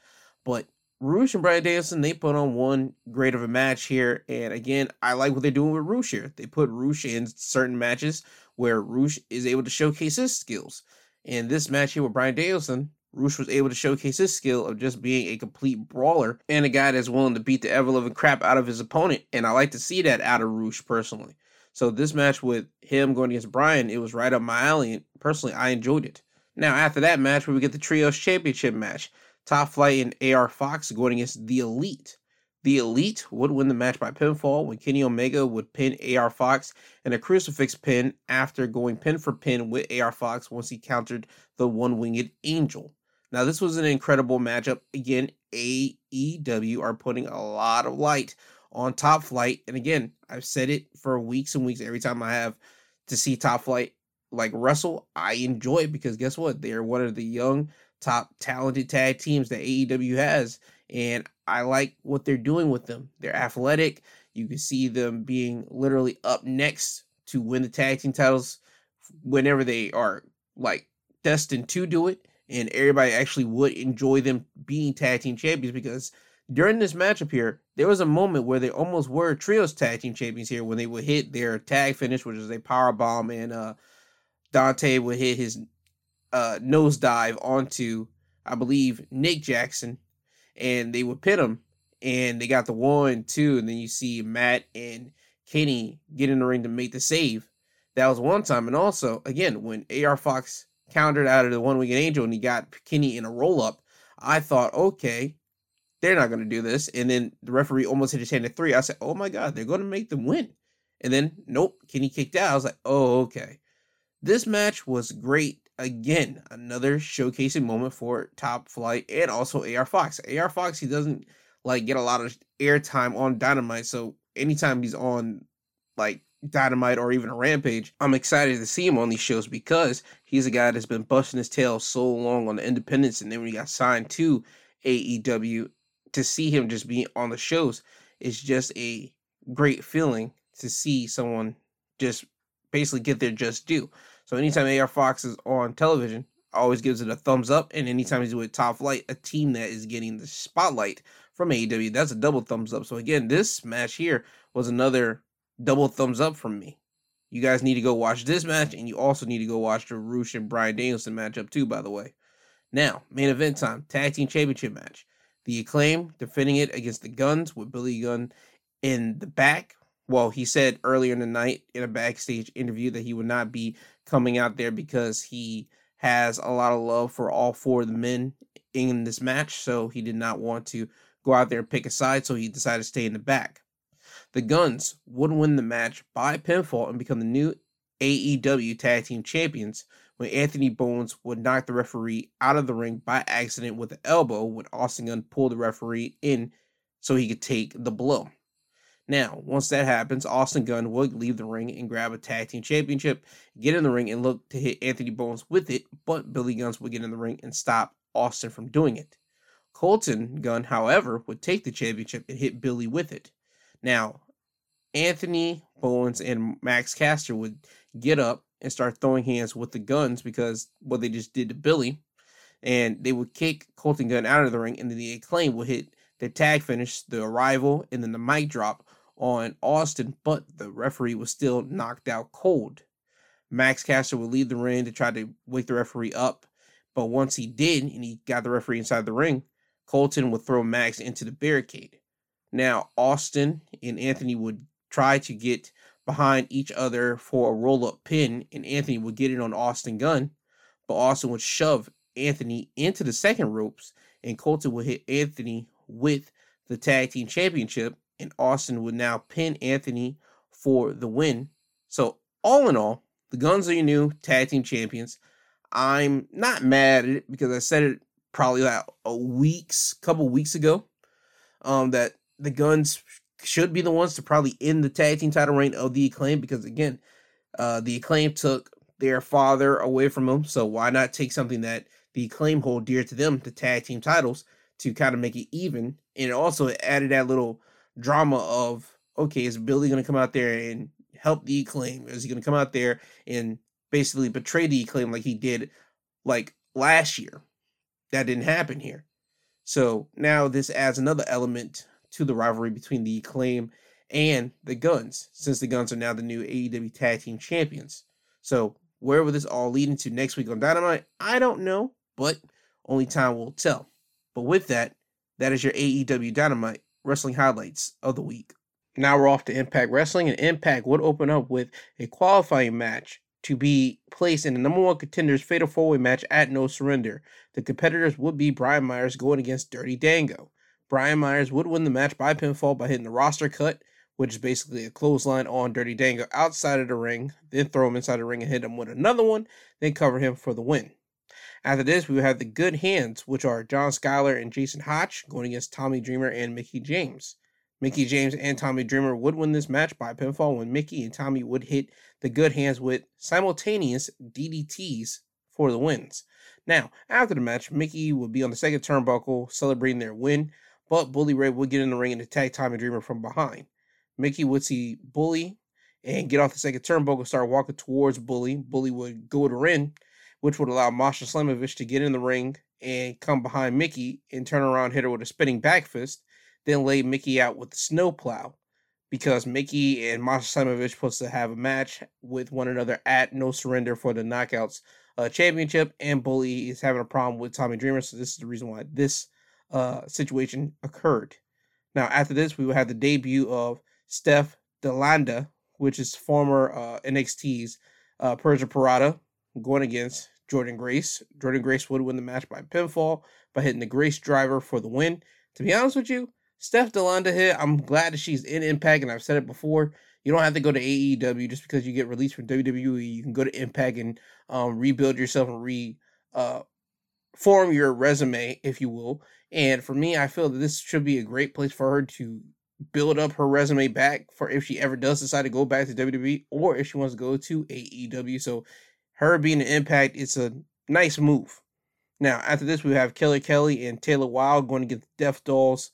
But Rush and Bryan Danielson, they put on one great of a match here. And again, I like what they're doing with Rush here. They put Rush in certain matches where Rush is able to showcase his skills. In this match here with Bryan Danielson, Rush was able to showcase his skill of just being a complete brawler and a guy that's willing to beat the ever living crap out of his opponent. And I like to see that out of Rush personally. So this match with him going against Bryan, it was right up my alley. And personally, I enjoyed it. Now, after that match, we get the Trios Championship match. Top Flight and AR Fox going against The Elite. The Elite would win the match by pinfall when Kenny Omega would pin AR Fox and a crucifix pin after going pin for pin with AR Fox once he countered the one winged angel. Now, this was an incredible matchup. Again, AEW are putting a lot of light on Top Flight. And again, I've said it for weeks and weeks. Every time I have to see Top Flight like wrestle, I enjoy it because guess what? They're one of the young, top, talented tag teams that AEW has. And I like what they're doing with them. They're athletic. You can see them being literally up next to win the tag team titles whenever they are like destined to do it. And everybody actually would enjoy them being tag team champions because during this matchup here, there was a moment where they almost were trios tag team champions here when they would hit their tag finish, which is a power bomb, and uh, Dante would hit his uh, nosedive onto, I believe, Nick Jackson, and they would pit him, and they got the one, two, and then you see Matt and Kenny get in the ring to make the save. That was one time, and also again when AR Fox countered out of the one winged angel and he got Kenny in a roll up, I thought, okay, they're not going to do this. And then the referee almost hit his hand at three. I said, oh my God, they're going to make them win. And then, nope, Kenny kicked out. I was like, oh, okay. This match was great. Again, another showcasing moment for Top Flight and also AR Fox. AR Fox, he doesn't like get a lot of airtime on Dynamite. So anytime he's on like Dynamite or even a Rampage, I'm excited to see him on these shows because he's a guy that's been busting his tail so long on the independents, and then when he got signed to AEW, to see him just be on the shows is just a great feeling to see someone just basically get their just due. So anytime AR Fox is on television, always gives it a thumbs up, and anytime he's with Top Flight, a team that is getting the spotlight from AEW, that's a double thumbs up. So again, this match here was another double thumbs up from me. You guys need to go watch this match, and you also need to go watch the Rush and Bryan Danielson matchup too, by the way. Now, main event time, tag team championship match. The acclaim defending it against the Guns with Billy Gunn in the back. Well, he said earlier in the night in a backstage interview that he would not be coming out there because he has a lot of love for all four of the men in this match. So he did not want to go out there and pick a side. So he decided to stay in the back. The Guns would win the match by pinfall and become the new AEW Tag Team Champions when Anthony Bowens would knock the referee out of the ring by accident with an elbow when Austin Gunn pulled the referee in so he could take the blow. Now, once that happens, Austin Gunn would leave the ring and grab a tag team championship, get in the ring and look to hit Anthony Bowens with it, but Billy Guns would get in the ring and stop Austin from doing it. Colton Gunn, however, would take the championship and hit Billy with it. Now, Anthony Bowens and Max Caster would get up and start throwing hands with the guns because what they just did to Billy. And they would kick Colton Gunn out of the ring, and then the acclaim would hit the tag finish, the arrival, and then the mic drop on Austin, but the referee was still knocked out cold. Max Caster would leave the ring to try to wake the referee up, but once he did and he got the referee inside the ring, Colton would throw Max into the barricade. Now, Austin and Anthony would try to get behind each other for a roll up pin, and Anthony would get it on Austin Gunn, but Austin would shove Anthony into the second ropes, and Colton would hit Anthony with the tag team championship, and Austin would now pin Anthony for the win. So, all in all, the Guns are your new tag team champions. I'm not mad at it because I said it probably like a weeks, couple weeks ago, um, that the Guns should be the ones to probably end the tag team title reign of the Acclaim because again, uh, the Acclaim took their father away from them, so why not take something that the Acclaim hold dear to them, the tag team titles, to kind of make it even, and it also added that little drama of okay, is Billy going to come out there and help the claim? Is he going to come out there and basically betray the claim like he did like last year? That didn't happen here. So now this adds another element to the rivalry between the claim and the Guns, since the Guns are now the new AEW Tag Team Champions. So where will this all lead into next week on Dynamite? I don't know, but only time will tell. But with that, that is your AEW Dynamite wrestling highlights of the week. Now we're off to Impact Wrestling, and Impact would open up with a qualifying match to be placed in the number one contenders fatal four way match at No Surrender. The competitors would be Brian Myers going against Dirty Dango. Brian Myers would win the match by pinfall by hitting the roster cut, which is basically a clothesline on Dirty Dango outside of the ring, then throw him inside the ring and hit him with another one, then cover him for the win. After this, we have the good hands, which are John Skyler and Jason Hotch going against Tommy Dreamer and Mickie James. Mickie James and Tommy Dreamer would win this match by pinfall when Mickie and Tommy would hit the good hands with simultaneous DDTs for the wins. Now, after the match, Mickie would be on the second turnbuckle celebrating their win, but Bully Ray would get in the ring and attack Tommy Dreamer from behind. Mickie would see Bully and get off the second turnbuckle, start walking towards Bully. Bully would go to the ring which would allow Masha Slamovich to get in the ring and come behind Mickie and turn around, hit her with a spinning back fist, then lay Mickie out with the snowplow. Because Mickie and Masha Slamovich supposed to have a match with one another at No Surrender for the Knockouts uh, Championship, and Bully is having a problem with Tommy Dreamer, so this is the reason why this uh, situation occurred. Now, after this, we will have the debut of Steph De Lander, which is former uh, NXT's uh, Persia Pirotta, going against Jordynne Grace. Jordynne Grace would win the match by pinfall by hitting the Grace driver for the win. To be honest with you, Steph De Lander here, I'm glad that she's in Impact, and I've said it before. You don't have to go to AEW just because you get released from WWE. You can go to Impact and um, rebuild yourself and re uh, form your resume, if you will. And for me, I feel that this should be a great place for her to build up her resume back for if she ever does decide to go back to WWE or if she wants to go to AEW. So her being an impact, it's a nice move. Now, after this, we have Killer Kelly and Taylor Wilde going against Death Dollz,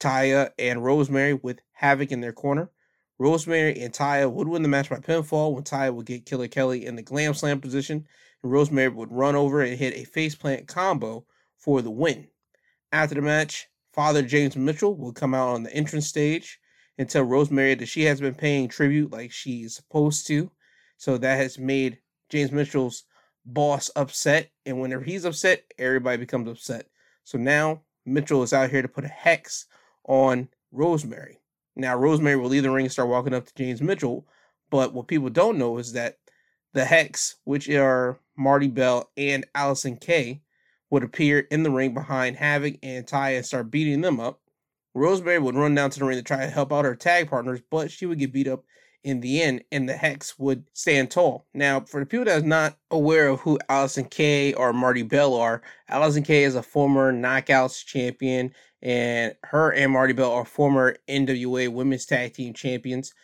Taya, and Rosemary with Havok in their corner. Rosemary and Taya would win the match by pinfall when Taya would get Killer Kelly in the glam slam position, and Rosemary would run over and hit a faceplant combo for the win. After the match, Father James Mitchell will come out on the entrance stage and tell Rosemary that she has been paying tribute like she is supposed to. So that has made James Mitchell's boss upset, and whenever he's upset, everybody becomes upset. So now Mitchell is out here to put a hex on Rosemary. Now Rosemary will leave the ring and start walking up to James Mitchell, but what people don't know is that the hex, which are Marti Belle and Allysin Kay, would appear in the ring behind Havok and Ty and start beating them up. Rosemary would run down to the ring to try to help out her tag partners, but she would get beat up in the end, and the Hex would stand tall. Now, for the people that's not aware of who Allysin Kay or Marti Belle are, Allysin Kay is a former Knockouts champion, and her and Marti Belle are former NWA Women's Tag Team champions.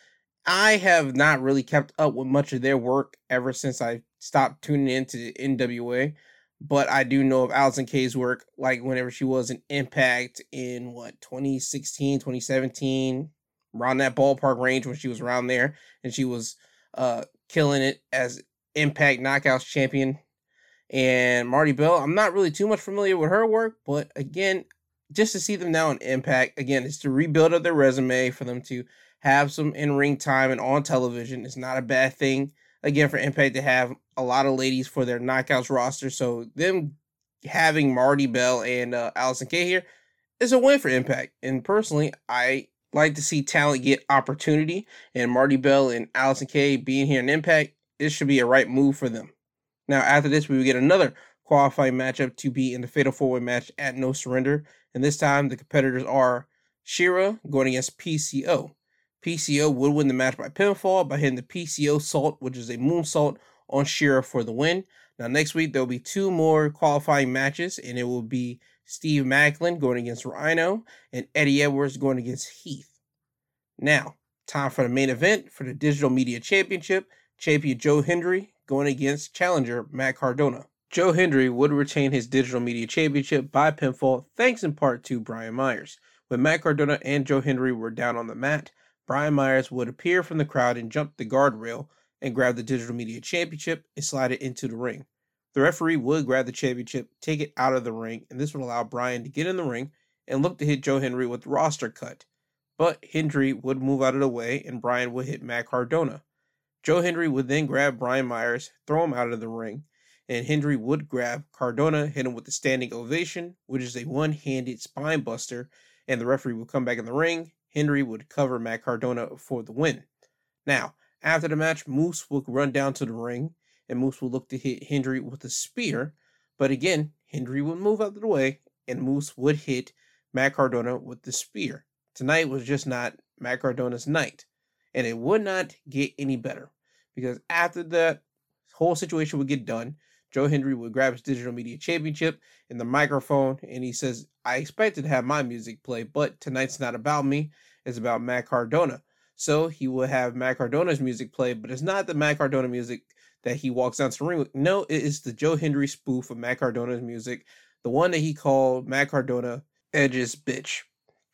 I have not really kept up with much of their work ever since I stopped tuning into the NWA, but I do know of Allysin Kay's work, like whenever she was in Impact in what 2016, 2017, around that ballpark range when she was around there, and she was uh killing it as Impact Knockouts champion. And Marti Belle, I'm not really too much familiar with her work, but again, just to see them now in Impact, again, it's to rebuild up their resume for them to have some in ring time and on television. It's not a bad thing, again, for Impact to have a lot of ladies for their knockouts roster. So, them having Marti Belle and uh, Allysin Kay here is a win for Impact. And personally, I like to see talent get opportunity. And Marti Belle and Allysin Kay being here in Impact, this should be a right move for them. Now, after this, we will get another qualifying matchup to be in the Fatal Four Way match at No Surrender. And this time, the competitors are Shera going against PCO. PCO would win the match by pinfall by hitting the PCO salt, which is a moonsault on Shera for the win. Now, next week, there will be two more qualifying matches, and it will be Steve Maclin going against Rhino and Eddie Edwards going against Heath. Now, time for the main event for the Digital Media Championship. Champion Joe Hendry going against challenger Matt Cardona. Joe Hendry would retain his Digital Media Championship by pinfall, thanks in part to Brian Myers. When Matt Cardona and Joe Hendry were down on the mat, Brian Myers would appear from the crowd and jump the guardrail and grab the Digital Media Championship and slide it into the ring. The referee would grab the championship, take it out of the ring, and this would allow Brian to get in the ring and look to hit Joe Hendry with the roster cut. But Hendry would move out of the way and Brian would hit Matt Cardona. Joe Hendry would then grab Brian Myers, throw him out of the ring, and Hendry would grab Cardona, hit him with the standing ovation, which is a one handed spine buster, and the referee would come back in the ring. Hendry would cover Matt Cardona for the win. Now, after the match, Moose would run down to the ring, and Moose would look to hit Hendry with a spear, but again, Hendry would move out of the way, and Moose would hit Matt Cardona with the spear. Tonight was just not Matt Cardona's night, and it would not get any better because after that whole situation would get done, Joe Hendry would grab his digital media championship and the microphone, and he says, I expected to have my music play, but tonight's not about me. It's about Matt Cardona. So he will have Matt Cardona's music play, but it's not the Matt Cardona music that he walks down to the ring with. No, it is the Joe Hendry spoof of Matt Cardona's music, the one that he called Matt Cardona Edge's bitch.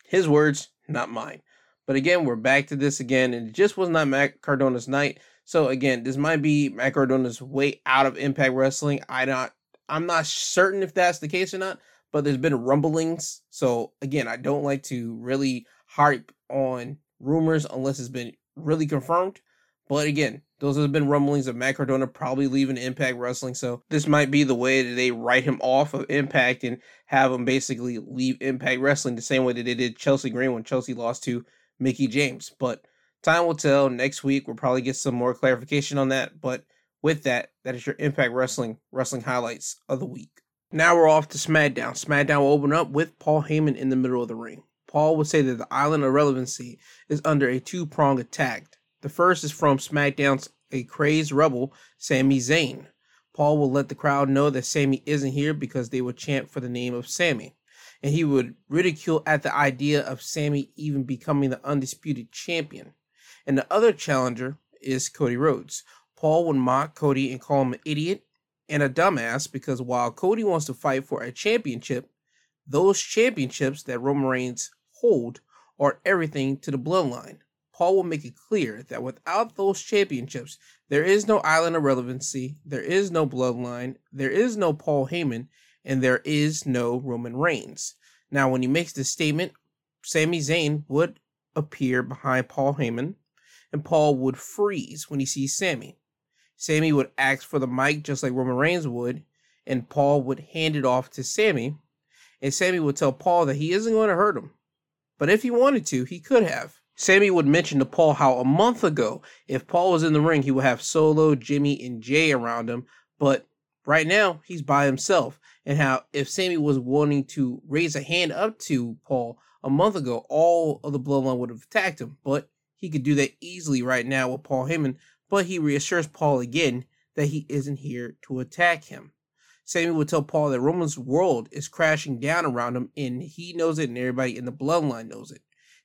His words, not mine. But again, we're back to this again, and it just was not Matt Cardona's night. So again, this might be Matt Cardona's way out of Impact Wrestling. I not I'm not certain if that's the case or not, but there's been rumblings. So again, I don't like to really harp on rumors unless it's been really confirmed. But again, those have been rumblings of Matt Cardona probably leaving Impact Wrestling. So this might be the way that they write him off of Impact and have him basically leave Impact Wrestling the same way that they did Chelsea Green when Chelsea lost to Mickie James. But time will tell. Next week we'll probably get some more clarification on that. But with that, that is your Impact Wrestling wrestling highlights of the week. Now we're off to SmackDown. SmackDown will open up with Paul Heyman in the middle of the ring. Paul would say that the Island of Relevancy is under a two pronged attack. The first is from SmackDown's A Crazed Rebel, Sami Zayn. Paul will let the crowd know that Sami isn't here because they would chant for the name of Sami. And he would ridicule at the idea of Sami even becoming the undisputed champion. And the other challenger is Cody Rhodes. Paul would mock Cody and call him an idiot and a dumbass because while Cody wants to fight for a championship, those championships that Roman Reigns hold are everything to the bloodline. Paul will make it clear that without those championships, there is no island of relevancy, there is no bloodline, there is no Paul Heyman, and there is no Roman Reigns. Now, when he makes this statement, Sami Zayn would appear behind Paul Heyman, and Paul would freeze when he sees Sami. Sami would ask for the mic just like Roman Reigns would, and Paul would hand it off to Sami, and Sami would tell Paul that he isn't going to hurt him. But if he wanted to, he could have. Sami would mention to Paul how a month ago, if Paul was in the ring, he would have Solo, Jimmy, and Jay around him, but right now he's by himself. And how if Sami was wanting to raise a hand up to Paul a month ago, all of the bloodline would have attacked him, but he could do that easily right now with Paul Heyman. But he reassures Paul again that he isn't here to attack him. Sami would tell Paul that Roman's world is crashing down around him, and he knows it, and everybody in the bloodline knows it.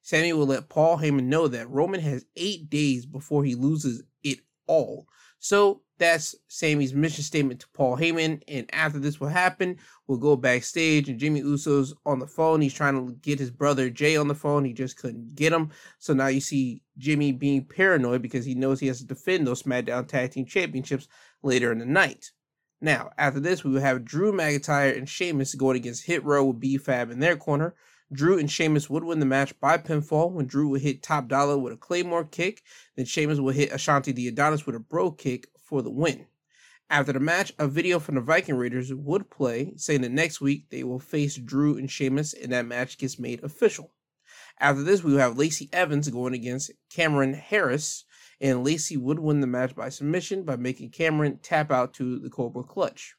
Sami will let Paul Heyman know that Roman has eight days before he loses it all. So that's Sami's mission statement to Paul Heyman. And after this will happen, we'll go backstage and Jimmy Uso's on the phone. He's trying to get his brother Jay on the phone. He just couldn't get him. So now you see Jimmy being paranoid because he knows he has to defend those SmackDown Tag Team Championships later in the night. Now, after this, we will have Drew McIntyre and Sheamus going against Hit Row with B-Fab in their corner. Drew and Sheamus would win the match by pinfall when Drew would hit Top Dollar with a Claymore kick. Then Sheamus would hit Ashante the Adonis with a Brogue Kick for the win. After the match, a video from the Viking Raiders would play, saying that next week they will face Drew and Sheamus, and that match gets made official. After this, we will have Lacey Evans going against Cameron Harris, and Lacey would win the match by submission by making Cameron tap out to the Cobra Clutch.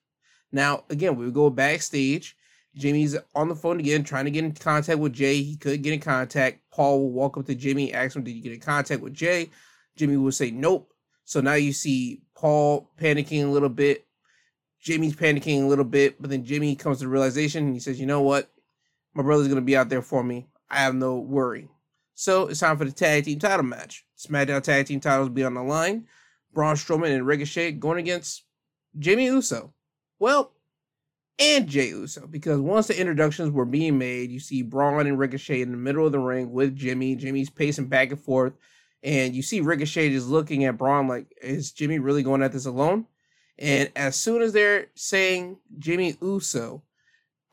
Now, again, we would go backstage. Jimmy's on the phone again, trying to get in contact with Jay. He could get in contact. Paul will walk up to Jimmy, ask him, Did you get in contact with Jay? Jimmy will say, Nope. So now you see Paul panicking a little bit. Jimmy's panicking a little bit, but then Jimmy comes to the realization and he says, You know what? My brother's going to be out there for me. I have no worry. So it's time for the tag team title match. SmackDown tag team titles be on the line. Braun Strowman and Ricochet going against Jimmy Uso. Well, and Jay Uso, because once the introductions were being made, you see Braun and Ricochet in the middle of the ring with Jimmy. Jimmy's pacing back and forth. And you see Ricochet just looking at Braun like, is Jimmy really going at this alone? And as soon as they're saying Jimmy Uso,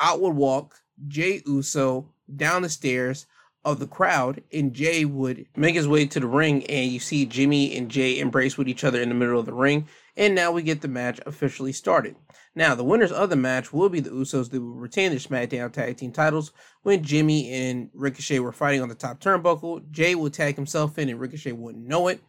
out would walk Jay Uso down the stairs of the crowd, and Jay would make his way to the ring, and you see Jimmy and Jay embrace with each other in the middle of the ring. And now we get the match officially started. Now, the winners of the match will be the Usos that will retain their SmackDown Tag Team titles. When Jimmy and Ricochet were fighting on the top turnbuckle, Jay would tag himself in and Ricochet wouldn't know it.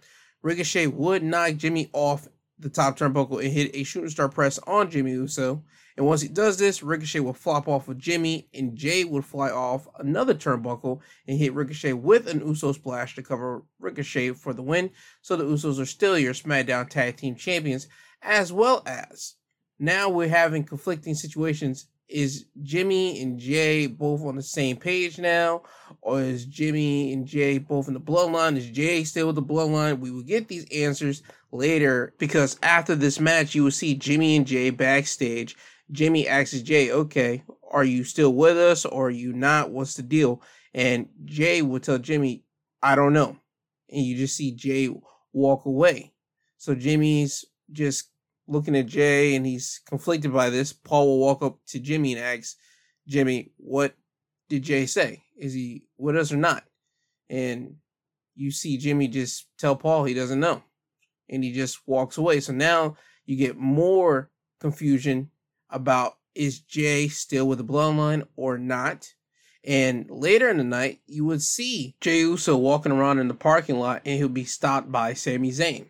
Ricochet would knock Jimmy off the top turnbuckle and hit a shooting star press on Jimmy Uso. And once he does this, Ricochet will flop off of Jimmy, and Jay would fly off another turnbuckle and hit Ricochet with an Uso splash to cover Ricochet for the win. So the Usos are still your SmackDown Tag Team Champions, as well as now we're having conflicting situations. Is Jimmy and Jay both on the same page now? Or is Jimmy and Jay both in the bloodline? Is Jay still with the bloodline? We will get these answers later because after this match, you will see Jimmy and Jay backstage. Jimmy asks Jay, okay, are you still with us or are you not? What's the deal? And Jay will tell Jimmy, I don't know. And you just see Jay walk away. So Jimmy's just looking at Jay and he's conflicted by this. Paul will walk up to Jimmy and ask Jimmy, What did Jay say? Is he with us or not? And you see Jimmy just tell Paul he doesn't know. And he just walks away. So now you get more confusion about is Jay still with the bloodline or not? And later in the night, you would see Jay Uso walking around in the parking lot and he'll be stopped by Sami Zayn.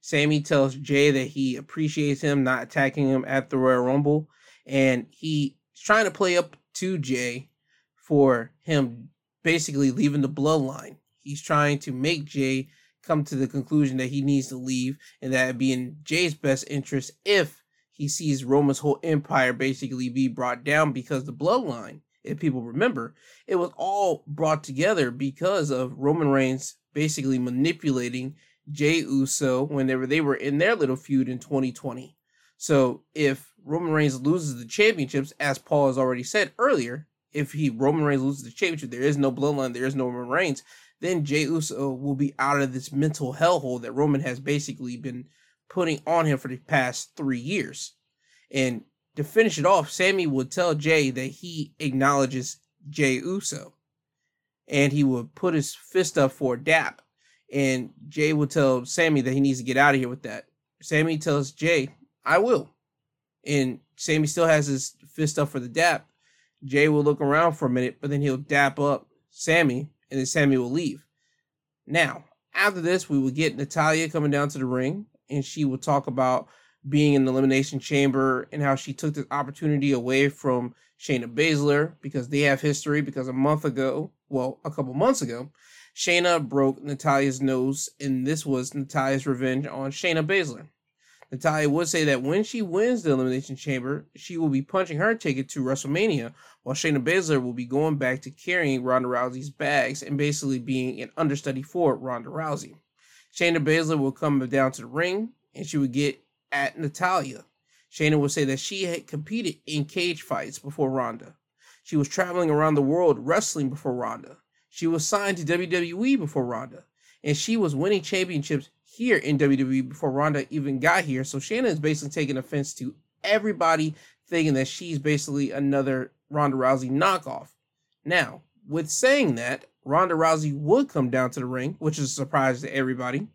Sami tells Jay that he appreciates him not attacking him at the Royal Rumble, and he's trying to play up to Jay for him basically leaving the bloodline. He's trying to make Jay come to the conclusion that he needs to leave, and that it'd be in Jay's best interest if he sees Roman's whole empire basically be brought down because the bloodline, if people remember, it was all brought together because of Roman Reigns basically manipulating Jay Uso whenever they were in their little feud in 2020. So if Roman Reigns loses the championships, as Paul has already said earlier, if he Roman Reigns loses the championship, there is no bloodline, there is no Roman Reigns, then Jay Uso will be out of this mental hellhole that Roman has basically been putting on him for the past three years. And to finish it off, Sami would tell Jay that he acknowledges Jay Uso. And he would put his fist up for a dap and Jay will tell Sami that he needs to get out of here with that. Sami tells Jay, I will. And Sami still has his fist up for the dap. Jay will look around for a minute, but then he'll dap up Sami, and then Sami will leave. Now, after this, we will get Natalya coming down to the ring, and she will talk about being in the Elimination Chamber and how she took this opportunity away from Shayna Baszler because they have history. Because a month ago, well, a couple months ago, Shayna broke Natalya's nose, and this was Natalya's revenge on Shayna Baszler. Natalya would say that when she wins the Elimination Chamber, she will be punching her ticket to WrestleMania, while Shayna Baszler will be going back to carrying Ronda Rousey's bags and basically being an understudy for Ronda Rousey. Shayna Baszler will come down to the ring, and she would get at Natalya. Shayna would say that she had competed in cage fights before Ronda. She was traveling around the world wrestling before Ronda. She was signed to WWE before Ronda. And she was winning championships here in WWE before Ronda even got here. So Shayna is basically taking offense to everybody thinking that she's basically another Ronda Rousey knockoff. Now, with saying that, Ronda Rousey would come down to the ring, which is a surprise to everybody.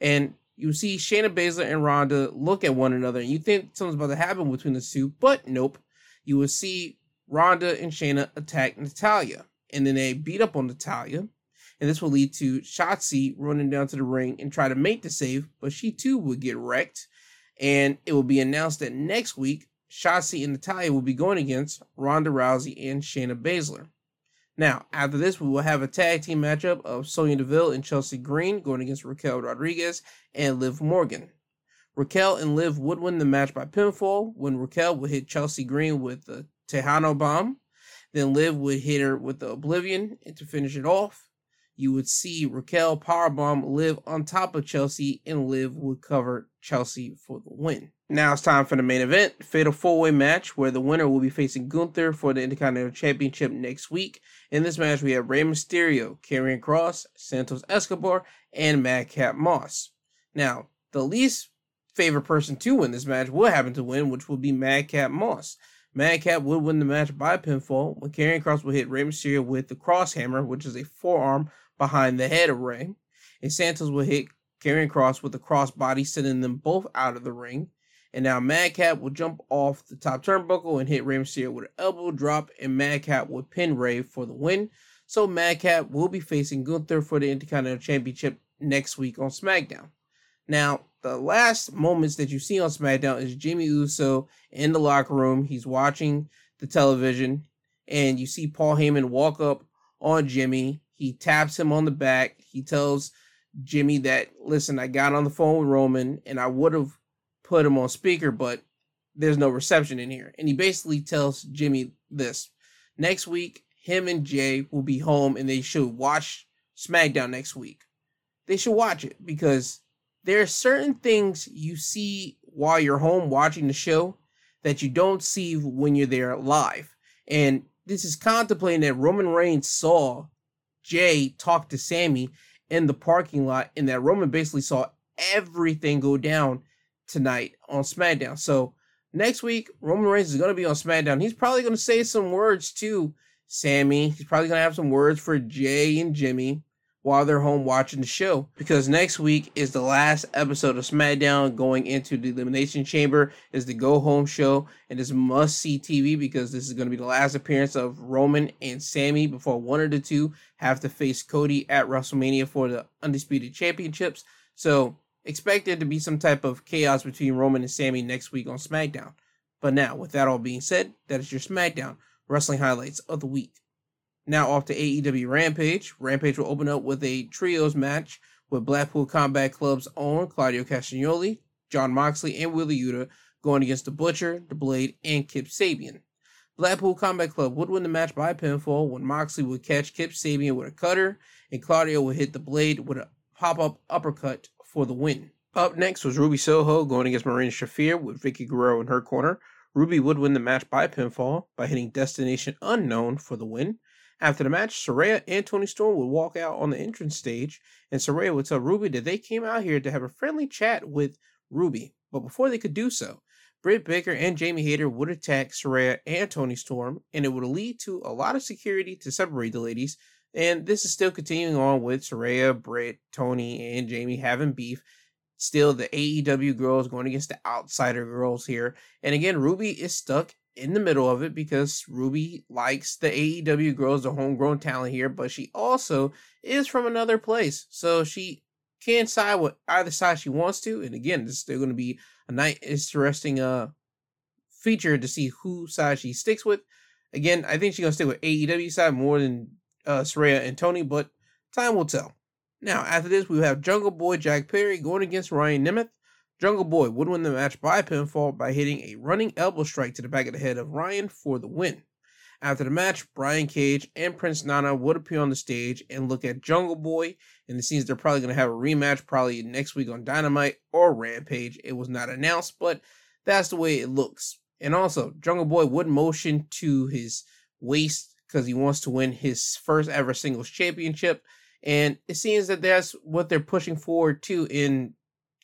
And you see Shayna Baszler and Ronda look at one another, and you think something's about to happen between the two, but nope. You will see Ronda and Shayna attack Natalya, and then they beat up on Natalya, and this will lead to Shotzi running down to the ring and try to make the save, but she too will get wrecked. And it will be announced that next week, Shotzi and Natalya will be going against Ronda Rousey and Shayna Baszler. Now, after this, we will have a tag team matchup of Sonya Deville and Chelsea Green going against Raquel Rodriguez and Liv Morgan. Raquel and Liv would win the match by pinfall when Raquel would hit Chelsea Green with the Tejano bomb. Then Liv would hit her with the Oblivion and to finish it off. You would see Raquel powerbomb Liv on top of Chelsea and Liv would cover Chelsea for the win. Now it's time for the main event, fatal four-way match, where the winner will be facing Gunther for the Intercontinental Championship next week. In this match, we have Rey Mysterio, Karrion Kross, Santos Escobar, and Madcap Moss. Now, the least favorite person to win this match will happen to win, which will be Madcap Moss. Madcap would win the match by pinfall, when Karrion Kross will hit Rey Mysterio with the Krosshammer, which is a forearm behind the head of Rey. And Santos will hit Karrion Kross with the crossbody, sending them both out of the ring. And now Madcap will jump off the top turnbuckle and hit Rey Mysterio with an elbow drop, and Madcap will pin Rey for the win. So Madcap will be facing Gunther for the Intercontinental Championship next week on SmackDown. Now, the last moments that you see on SmackDown is Jimmy Uso in the locker room. He's watching the television, and you see Paul Heyman walk up on Jimmy. He taps him on the back. He tells Jimmy that, listen, I got on the phone with Roman, and I would have put him on speaker, but there's no reception in here. And he basically tells Jimmy this next week, him and Jay will be home and they should watch SmackDown next week. They should watch it because there are certain things you see while you're home watching the show that you don't see when you're there live. And this is contemplating that Roman Reigns saw Jay talk to Sami in the parking lot and that Roman basically saw everything go down tonight on SmackDown. So next week, Roman Reigns is going to be on SmackDown. He's probably going to say some words to Sami. He's probably going to have some words for Jay and Jimmy while they're home watching the show. Because next week is the last episode of SmackDown going into the Elimination Chamber is the go home show and it's must see TV because this is going to be the last appearance of Roman and Sami before one of the two have to face Cody at WrestleMania for the Undisputed Championships. So expect there to be some type of chaos between Roman and Sami next week on SmackDown. But now, with that all being said, that is your SmackDown wrestling highlights of the week. Now off to AEW Rampage. Rampage will open up with a trios match with Blackpool Combat Club's own Claudio Castagnoli, Jon Moxley, and Wheeler Yuta going against the Butcher, the Blade, and Kip Sabian. Blackpool Combat Club would win the match by pinfall when Moxley would catch Kip Sabian with a cutter, and Claudio would hit the Blade with a pop-up uppercut for the win. Up next was Ruby Soho going against Marina Shafir with Vickie Guerrero in her corner. Ruby would win the match by pinfall by hitting Destination Unknown for the win. After the match, Saraya and Toni Storm would walk out on the entrance stage, and Saraya would tell Ruby that they came out here to have a friendly chat with Ruby. But before they could do so, Britt Baker and Jamie Hayter would attack Saraya and Toni Storm, and it would lead to a lot of security to separate the ladies and this is still continuing on with Saraya, Britt, Toni, and Jamie having beef. Still, the AEW girls going against the outsider girls here. And again, Ruby is stuck in the middle of it because Ruby likes the AEW girls, the homegrown talent here, but she also is from another place. So she can side with either side she wants to. And again, this is still going to be a nice, interesting uh feature to see who side she sticks with. Again, I think she's gonna stick with AEW side more than uh Saraya and Toni, but time will tell. Now, after this, we have Jungle Boy Jack Perry going against Ryan Nemeth. Jungle Boy would win the match by pinfall by hitting a running elbow strike to the back of the head of Ryan for the win. After the match, Brian Cage and Prince Nana would appear on the stage and look at Jungle Boy, and it seems they're probably going to have a rematch probably next week on Dynamite or Rampage. It was not announced, but that's the way it looks. And also, Jungle Boy would motion to his waist because he wants to win his first ever singles championship. And it seems that that's what they're pushing forward to in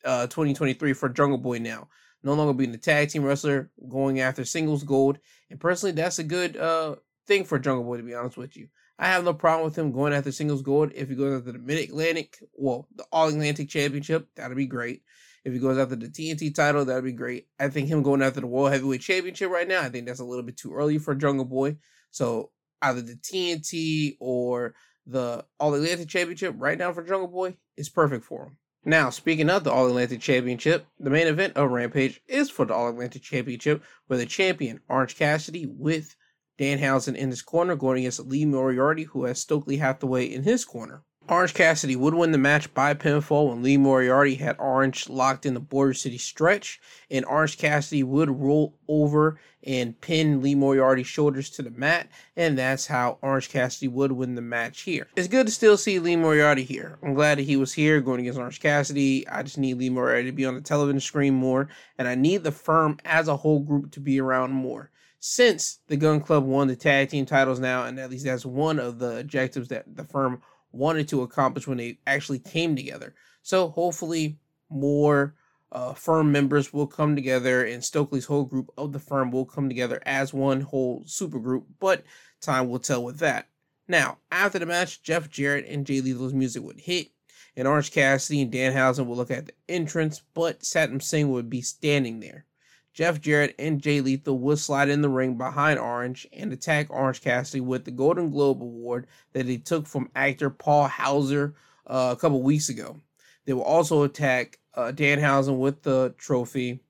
uh, 2023 for Jungle Boy now. No longer being a tag team wrestler, going after singles gold. And personally, that's a good uh, thing for Jungle Boy, to be honest with you. I have no problem with him going after singles gold. If he goes after the Mid Atlantic, well, the All Atlantic Championship, that'd be great. If he goes after the TNT title, that'd be great. I think him going after the World Heavyweight Championship right now, I think that's a little bit too early for Jungle Boy. So either the TNT or the All Atlantic Championship right now for Jungle Boy is perfect for him. Now, speaking of the All Atlantic Championship, the main event of Rampage is for the All Atlantic Championship, where the champion, Orange Cassidy, with Danhausen in his corner, going against Lee Moriarty, who has Stokely Hathaway in his corner. Orange Cassidy would win the match by pinfall when Lee Moriarty had Orange locked in the Border City stretch, and Orange Cassidy would roll over and pin Lee Moriarty's shoulders to the mat, and that's how Orange Cassidy would win the match here. It's good to still see Lee Moriarty here. I'm glad that he was here going against Orange Cassidy. I just need Lee Moriarty to be on the television screen more, and I need the firm as a whole group to be around more since the Gun Club won the tag team titles now, and at least that's one of the objectives that the firm wanted to accomplish when they actually came together. So hopefully more uh, firm members will come together and Stokely's whole group of the firm will come together as one whole super group, but time will tell with that. Now, after the match, Jeff Jarrett and Jay Lethal's music would hit, and Orange Cassidy and Danhausen would look at the entrance, but Satnam Singh would be standing there. Jeff Jarrett and Jay Lethal would slide in the ring behind Orange and attack Orange Cassidy with the Golden Globe Award that he took from actor Paul Hauser uh, a couple weeks ago. They will also attack uh, Danhausen with the trophy.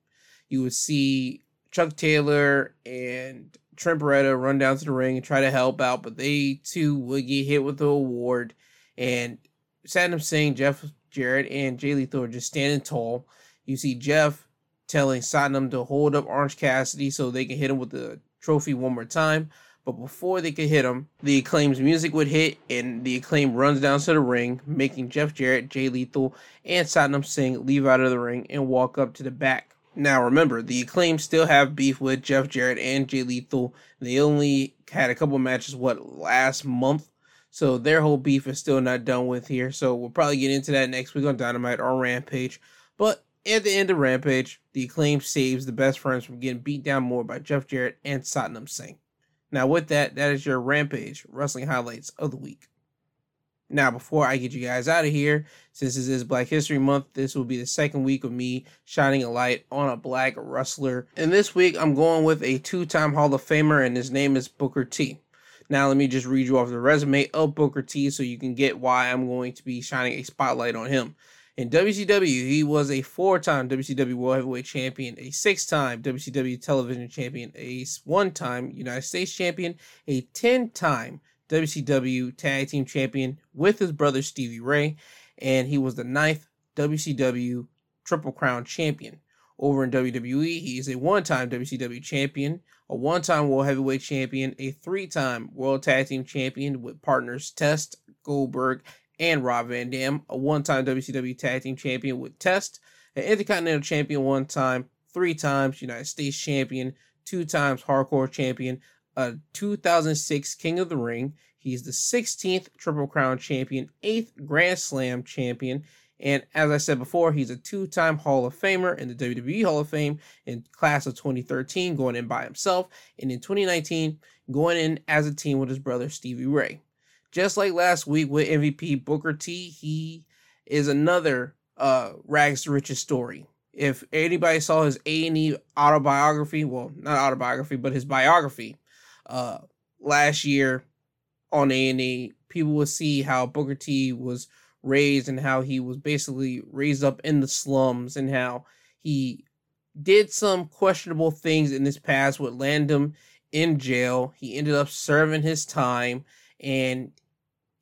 You would see Chuck Taylor and Trent Beretta run down to the ring and try to help out, but they too would get hit with the award. And Satnam Singh, Jeff Jarrett, and Jay Lethal are just standing tall. You see Jeff telling Satnam to hold up Orange Cassidy so they can hit him with the trophy one more time. But before they could hit him, the Acclaim's music would hit, and the Acclaim runs down to the ring, making Jeff Jarrett, Jay Lethal, and Satnam Singh leave out of the ring and walk up to the back. Now remember, the Acclaim still have beef with Jeff Jarrett and Jay Lethal. They only had a couple matches, what, last month? So their whole beef is still not done with here. So we'll probably get into that next week on Dynamite or Rampage. But at the end of Rampage, the acclaim saves the best friends from getting beat down more by Jeff Jarrett and Satnam Singh. Now, with that, that is your Rampage wrestling highlights of the week. Now, before I get you guys out of here, since this is Black History Month, this will be the second week of me shining a light on a black wrestler. And this week, I'm going with a two time Hall of Famer, and his name is Booker T. Now, let me just read you off the resume of Booker T so you can get why I'm going to be shining a spotlight on him. In WCW, he was a four time WCW World Heavyweight Champion, a six time WCW Television Champion, a one time United States Champion, a 10 time WCW Tag Team Champion with his brother Stevie Ray, and he was the ninth WCW Triple Crown Champion. Over in WWE, he is a one time WCW Champion, a one time World Heavyweight Champion, a three time World Tag Team Champion with partners Test, Goldberg, and Rob Van Dam, a one time WCW Tag Team Champion with Test, an Intercontinental Champion one time, three times United States Champion, two times Hardcore Champion, a 2006 King of the Ring. He's the 16th Triple Crown Champion, 8th Grand Slam Champion, and as I said before, he's a two time Hall of Famer in the WWE Hall of Fame in class of 2013, going in by himself, and in 2019, going in as a team with his brother Stevie Ray. Just like last week with MVP Booker T, he is another uh rags to riches story. If anybody saw his A and E autobiography, well, not autobiography, but his biography, uh, last year on A and E, people will see how Booker T was raised and how he was basically raised up in the slums and how he did some questionable things in his past would land him in jail. He ended up serving his time and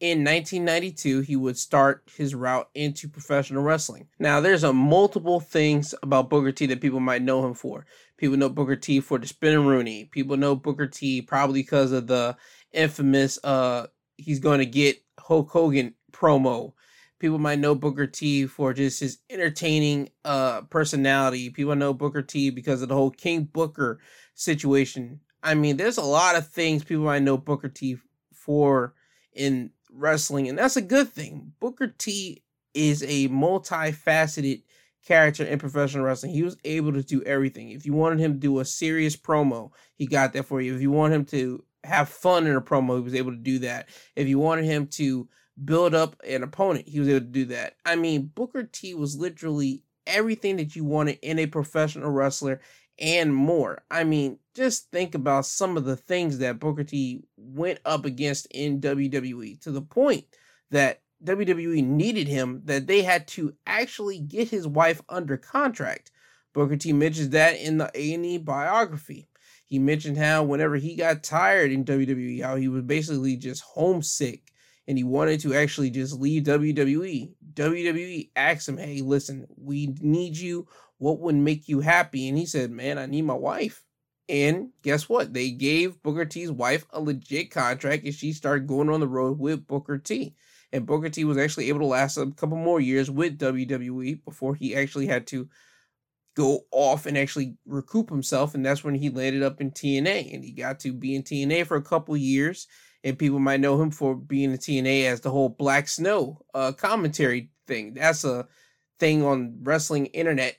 in 1992 he would start his route into professional wrestling. Now there's a multiple things about Booker T that people might know him for. People know Booker T for the Spinaroonie. People know Booker T probably because of the infamous uh he's going to get Hulk Hogan promo. People might know Booker T for just his entertaining uh personality. People know Booker T because of the whole King Booker situation. I mean, there's a lot of things people might know Booker T for in wrestling, and that's a good thing. Booker T is a multifaceted character in professional wrestling. He was able to do everything. If you wanted him to do a serious promo, he got that for you. If you want him to have fun in a promo, he was able to do that. If you wanted him to build up an opponent, he was able to do that. I mean, Booker T was literally everything that you wanted in a professional wrestler and more. I mean, just think about some of the things that Booker T went up against in WWE to the point that WWE needed him that they had to actually get his wife under contract. Booker T mentions that in the A&E biography. He mentioned how whenever he got tired in WWE, how he was basically just homesick and he wanted to actually just leave WWE. WWE asked him, "Hey, listen, we need you. What would make you happy?" And he said, "Man, I need my wife." And guess what? They gave Booker T's wife a legit contract and she started going on the road with Booker T. And Booker T was actually able to last a couple more years with WWE before he actually had to go off and actually recoup himself. And that's when he landed up in TNA. And he got to be in TNA for a couple years. And people might know him for being in TNA as the whole Black Snow uh, commentary thing. That's a thing on wrestling internet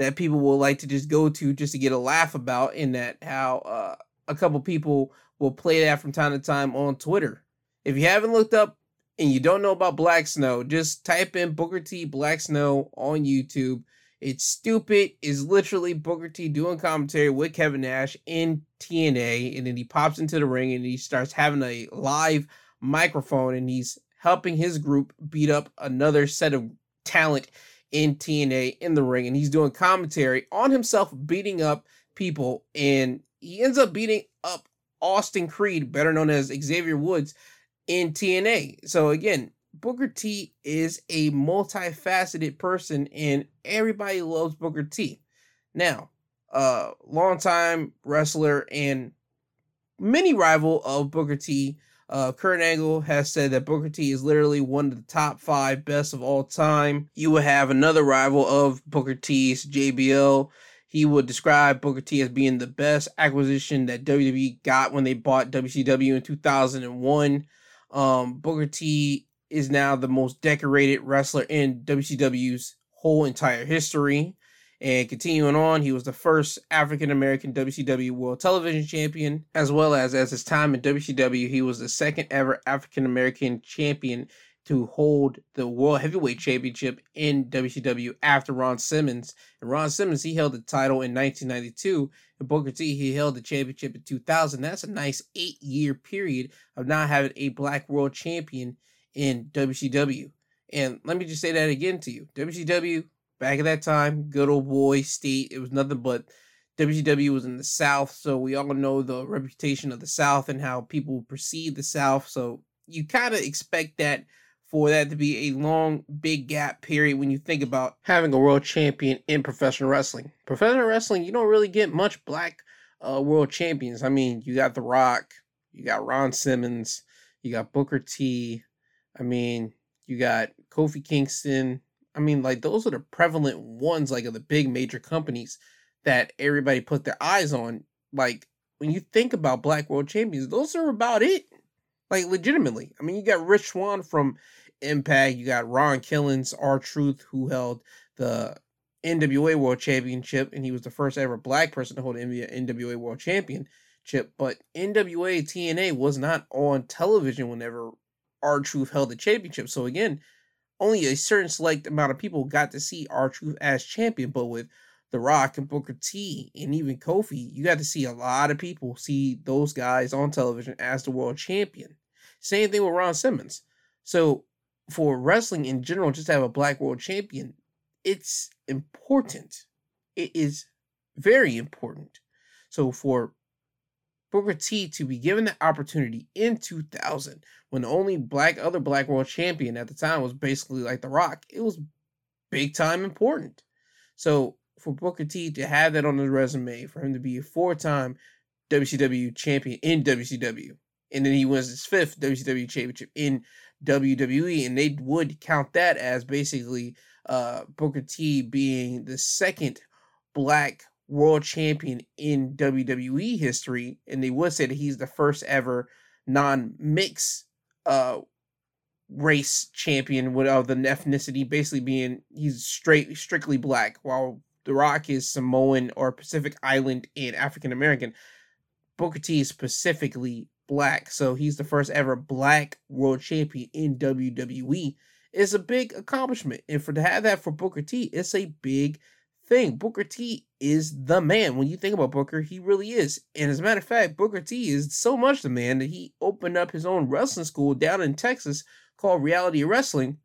that people will like to just go to just to get a laugh about. In that, how uh, a couple people will play that from time to time on Twitter. If you haven't looked up and you don't know about Black Snow, just type in Booker T Black Snow on YouTube it's stupid. Is literally Booker T doing commentary with Kevin Nash in TNA, and then he pops into the ring and he starts having a live microphone, and he's helping his group beat up another set of talent in TNA in the ring, and he's doing commentary on himself beating up people, and he ends up beating up Austin Creed, better known as Xavier Woods, in TNA. So again, Booker T is a multifaceted person and everybody loves Booker T. Now, uh longtime wrestler and mini rival of Booker T, uh, Kurt Angle has said that Booker T is literally one of the top five best of all time. You will have another rival of Booker T's, JBL. He would describe Booker T as being the best acquisition that WWE got when they bought WCW in 2001. Um, Booker T is now the most decorated wrestler in WCW's whole entire history. And continuing on, he was the first African American WCW World Television Champion, as well as as his time in WCW, he was the second ever African American champion to hold the World Heavyweight Championship in WCW after Ron Simmons. And Ron Simmons, he held the title in 1992, and Booker T, he held the championship in 2000. That's a nice eight year period of not having a black world champion in WCW. And let me just say that again to you. WCW, back at that time, good old boy state. It was nothing but WCW was in the South. So we all know the reputation of the South and how people perceive the South. So you kind of expect that for that to be a long, big gap period when you think about having a world champion in professional wrestling. Professional wrestling, you don't really get much black uh, world champions. I mean, you got The Rock, you got Ron Simmons, you got Booker T, I mean, you got Kofi Kingston. I mean, like those are the prevalent ones, like of the big major companies that everybody put their eyes on. Like when you think about Black World Champions, those are about it. Like legitimately. I mean, you got Rich Swann from Impact. You got Ron Killings, R-Truth, who held the NWA World Championship, and he was the first ever black person to hold the NWA World Championship. But NWA TNA was not on television whenever R-Truth held the championship. So again, only a certain select amount of people got to see R-Truth as champion. But with The Rock and Booker T and even Kofi, you got to see a lot of people see those guys on television as the world champion. Same thing with Ron Simmons. So for wrestling in general, just to have a black world champion, it's important. It is very important. So for Booker T to be given the opportunity in 2000, when the only black other black world champion at the time was basically like The Rock, it was big time important. So for Booker T to have that on his resume, for him to be a four time WCW champion in WCW, and then he wins his fifth WCW championship in WWE, and they would count that as basically uh, Booker T being the second black world champion in WWE history, and they would say that he's the first ever non-mix uh, race champion with of the ethnicity, basically being he's straight strictly black, while The Rock is Samoan or Pacific Island and African American. Booker T is specifically black, so he's the first ever black world champion in WWE. It's a big accomplishment, and for to have that for Booker T, it's a big thing. Booker T is the man. When you think about Booker, he really is. And as a matter of fact, Booker T is so much the man that he opened up his own wrestling school down in Texas called Reality Wrestling.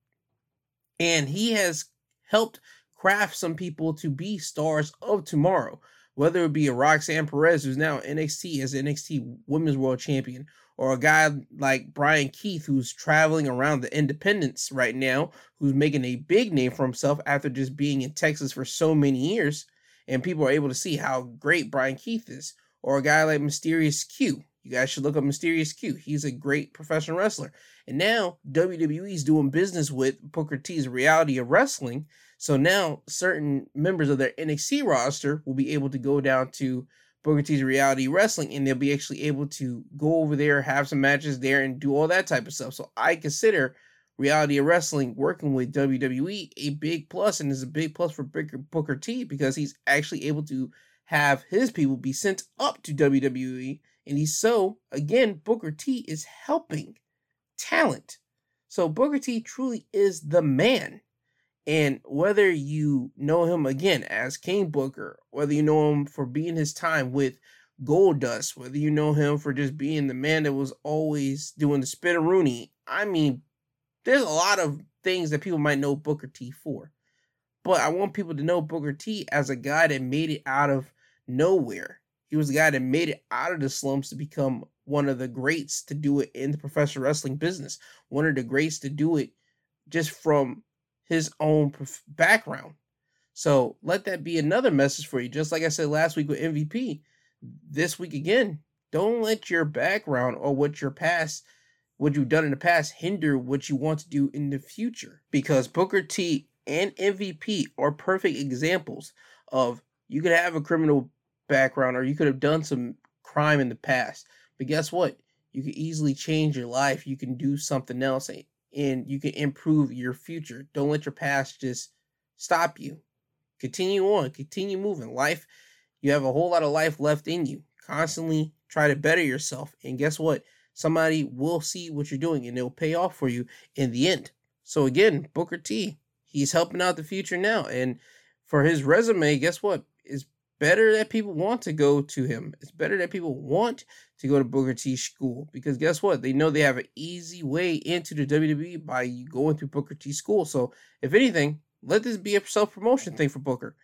And he has helped craft some people to be stars of tomorrow. Whether it be a Roxanne Perez, who's now NXT as NXT Women's World Champion, or a guy like Bryan Keith, who's traveling around the independents right now, who's making a big name for himself after just being in Texas for so many years, and people are able to see how great Bryan Keith is, or a guy like Mysterious Q. You guys should look up Mysterious Q. He's a great professional wrestler. And now WWE is doing business with Booker T's reality of wrestling. So now certain members of their NXT roster will be able to go down to Booker T's Reality Wrestling, and they'll be actually able to go over there, have some matches there, and do all that type of stuff. So I consider Reality of Wrestling working with WWE a big plus, and is a big plus for Booker, Booker T because he's actually able to have his people be sent up to WWE, and he's so again Booker T is helping talent. So Booker T truly is the man. And whether you know him again as King Booker, whether you know him for being his time with Goldust, whether you know him for just being the man that was always doing the spinaroonie, I mean, there's a lot of things that people might know Booker T for. But I want people to know Booker T as a guy that made it out of nowhere. He was the guy that made it out of the slums to become one of the greats to do it in the professional wrestling business, one of the greats to do it just from his own background. So let that be another message for you. Just like I said last week with MVP, this week again, don't let your background or what your past, what you've done in the past, hinder what you want to do in the future. Because Booker T and MVP are perfect examples of you could have a criminal background or you could have done some crime in the past. But guess what? You can easily change your life. You can do something else and you can improve your future. Don't let your past just stop you. Continue on, continue moving. Life, you have a whole lot of life left in you. Constantly try to better yourself. And guess what? Somebody will see what you're doing and it'll pay off for you in the end. So again, Booker T, he's helping out the future now. And for his resume, guess what? Better that people want to go to him. It's better that people want to go to Booker T school because guess what? They know they have an easy way into the WWE by going through Booker T school. So, if anything, let this be a self promotion thing for Booker.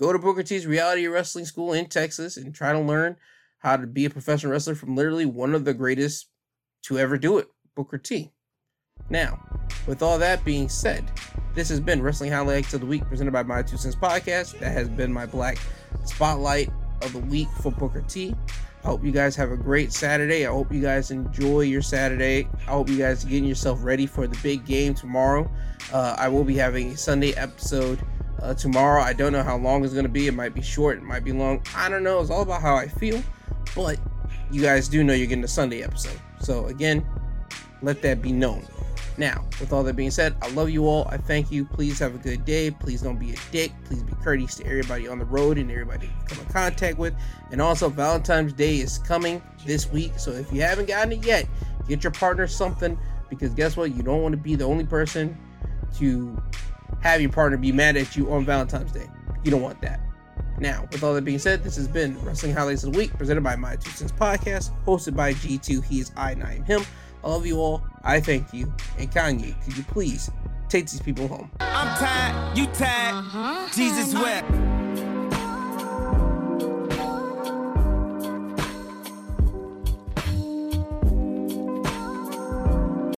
Go to Booker T's reality wrestling school in Texas and try to learn how to be a professional wrestler from literally one of the greatest to ever do it, Booker T. Now, with all that being said, this has been Wrestling Highlights of the Week presented by My Two Cents Podcast. That has been my black spotlight of the week for Booker T. I hope you guys have a great Saturday. I hope you guys enjoy your Saturday. I hope you guys are getting yourself ready for the big game tomorrow. Uh, I will be having a Sunday episode uh, tomorrow. I don't know how long it's going to be. It might be short, it might be long. I don't know. It's all about how I feel. But you guys do know you're getting a Sunday episode. So, again, let that be known. Now, with all that being said, I love you all. I thank you. Please have a good day. Please don't be a dick. Please be courteous to everybody on the road and everybody you come in contact with. And also, Valentine's Day is coming this week. So if you haven't gotten it yet, get your partner something because guess what? You don't want to be the only person to have your partner be mad at you on Valentine's Day. You don't want that. Now, with all that being said, this has been Wrestling Highlights of the Week presented by My Two Cents Podcast, hosted by G2. He is I and I am him. I love you all. I thank you. And Kanye, could you please take these people home? I'm tired, you tired. Uh-huh. Jesus wept.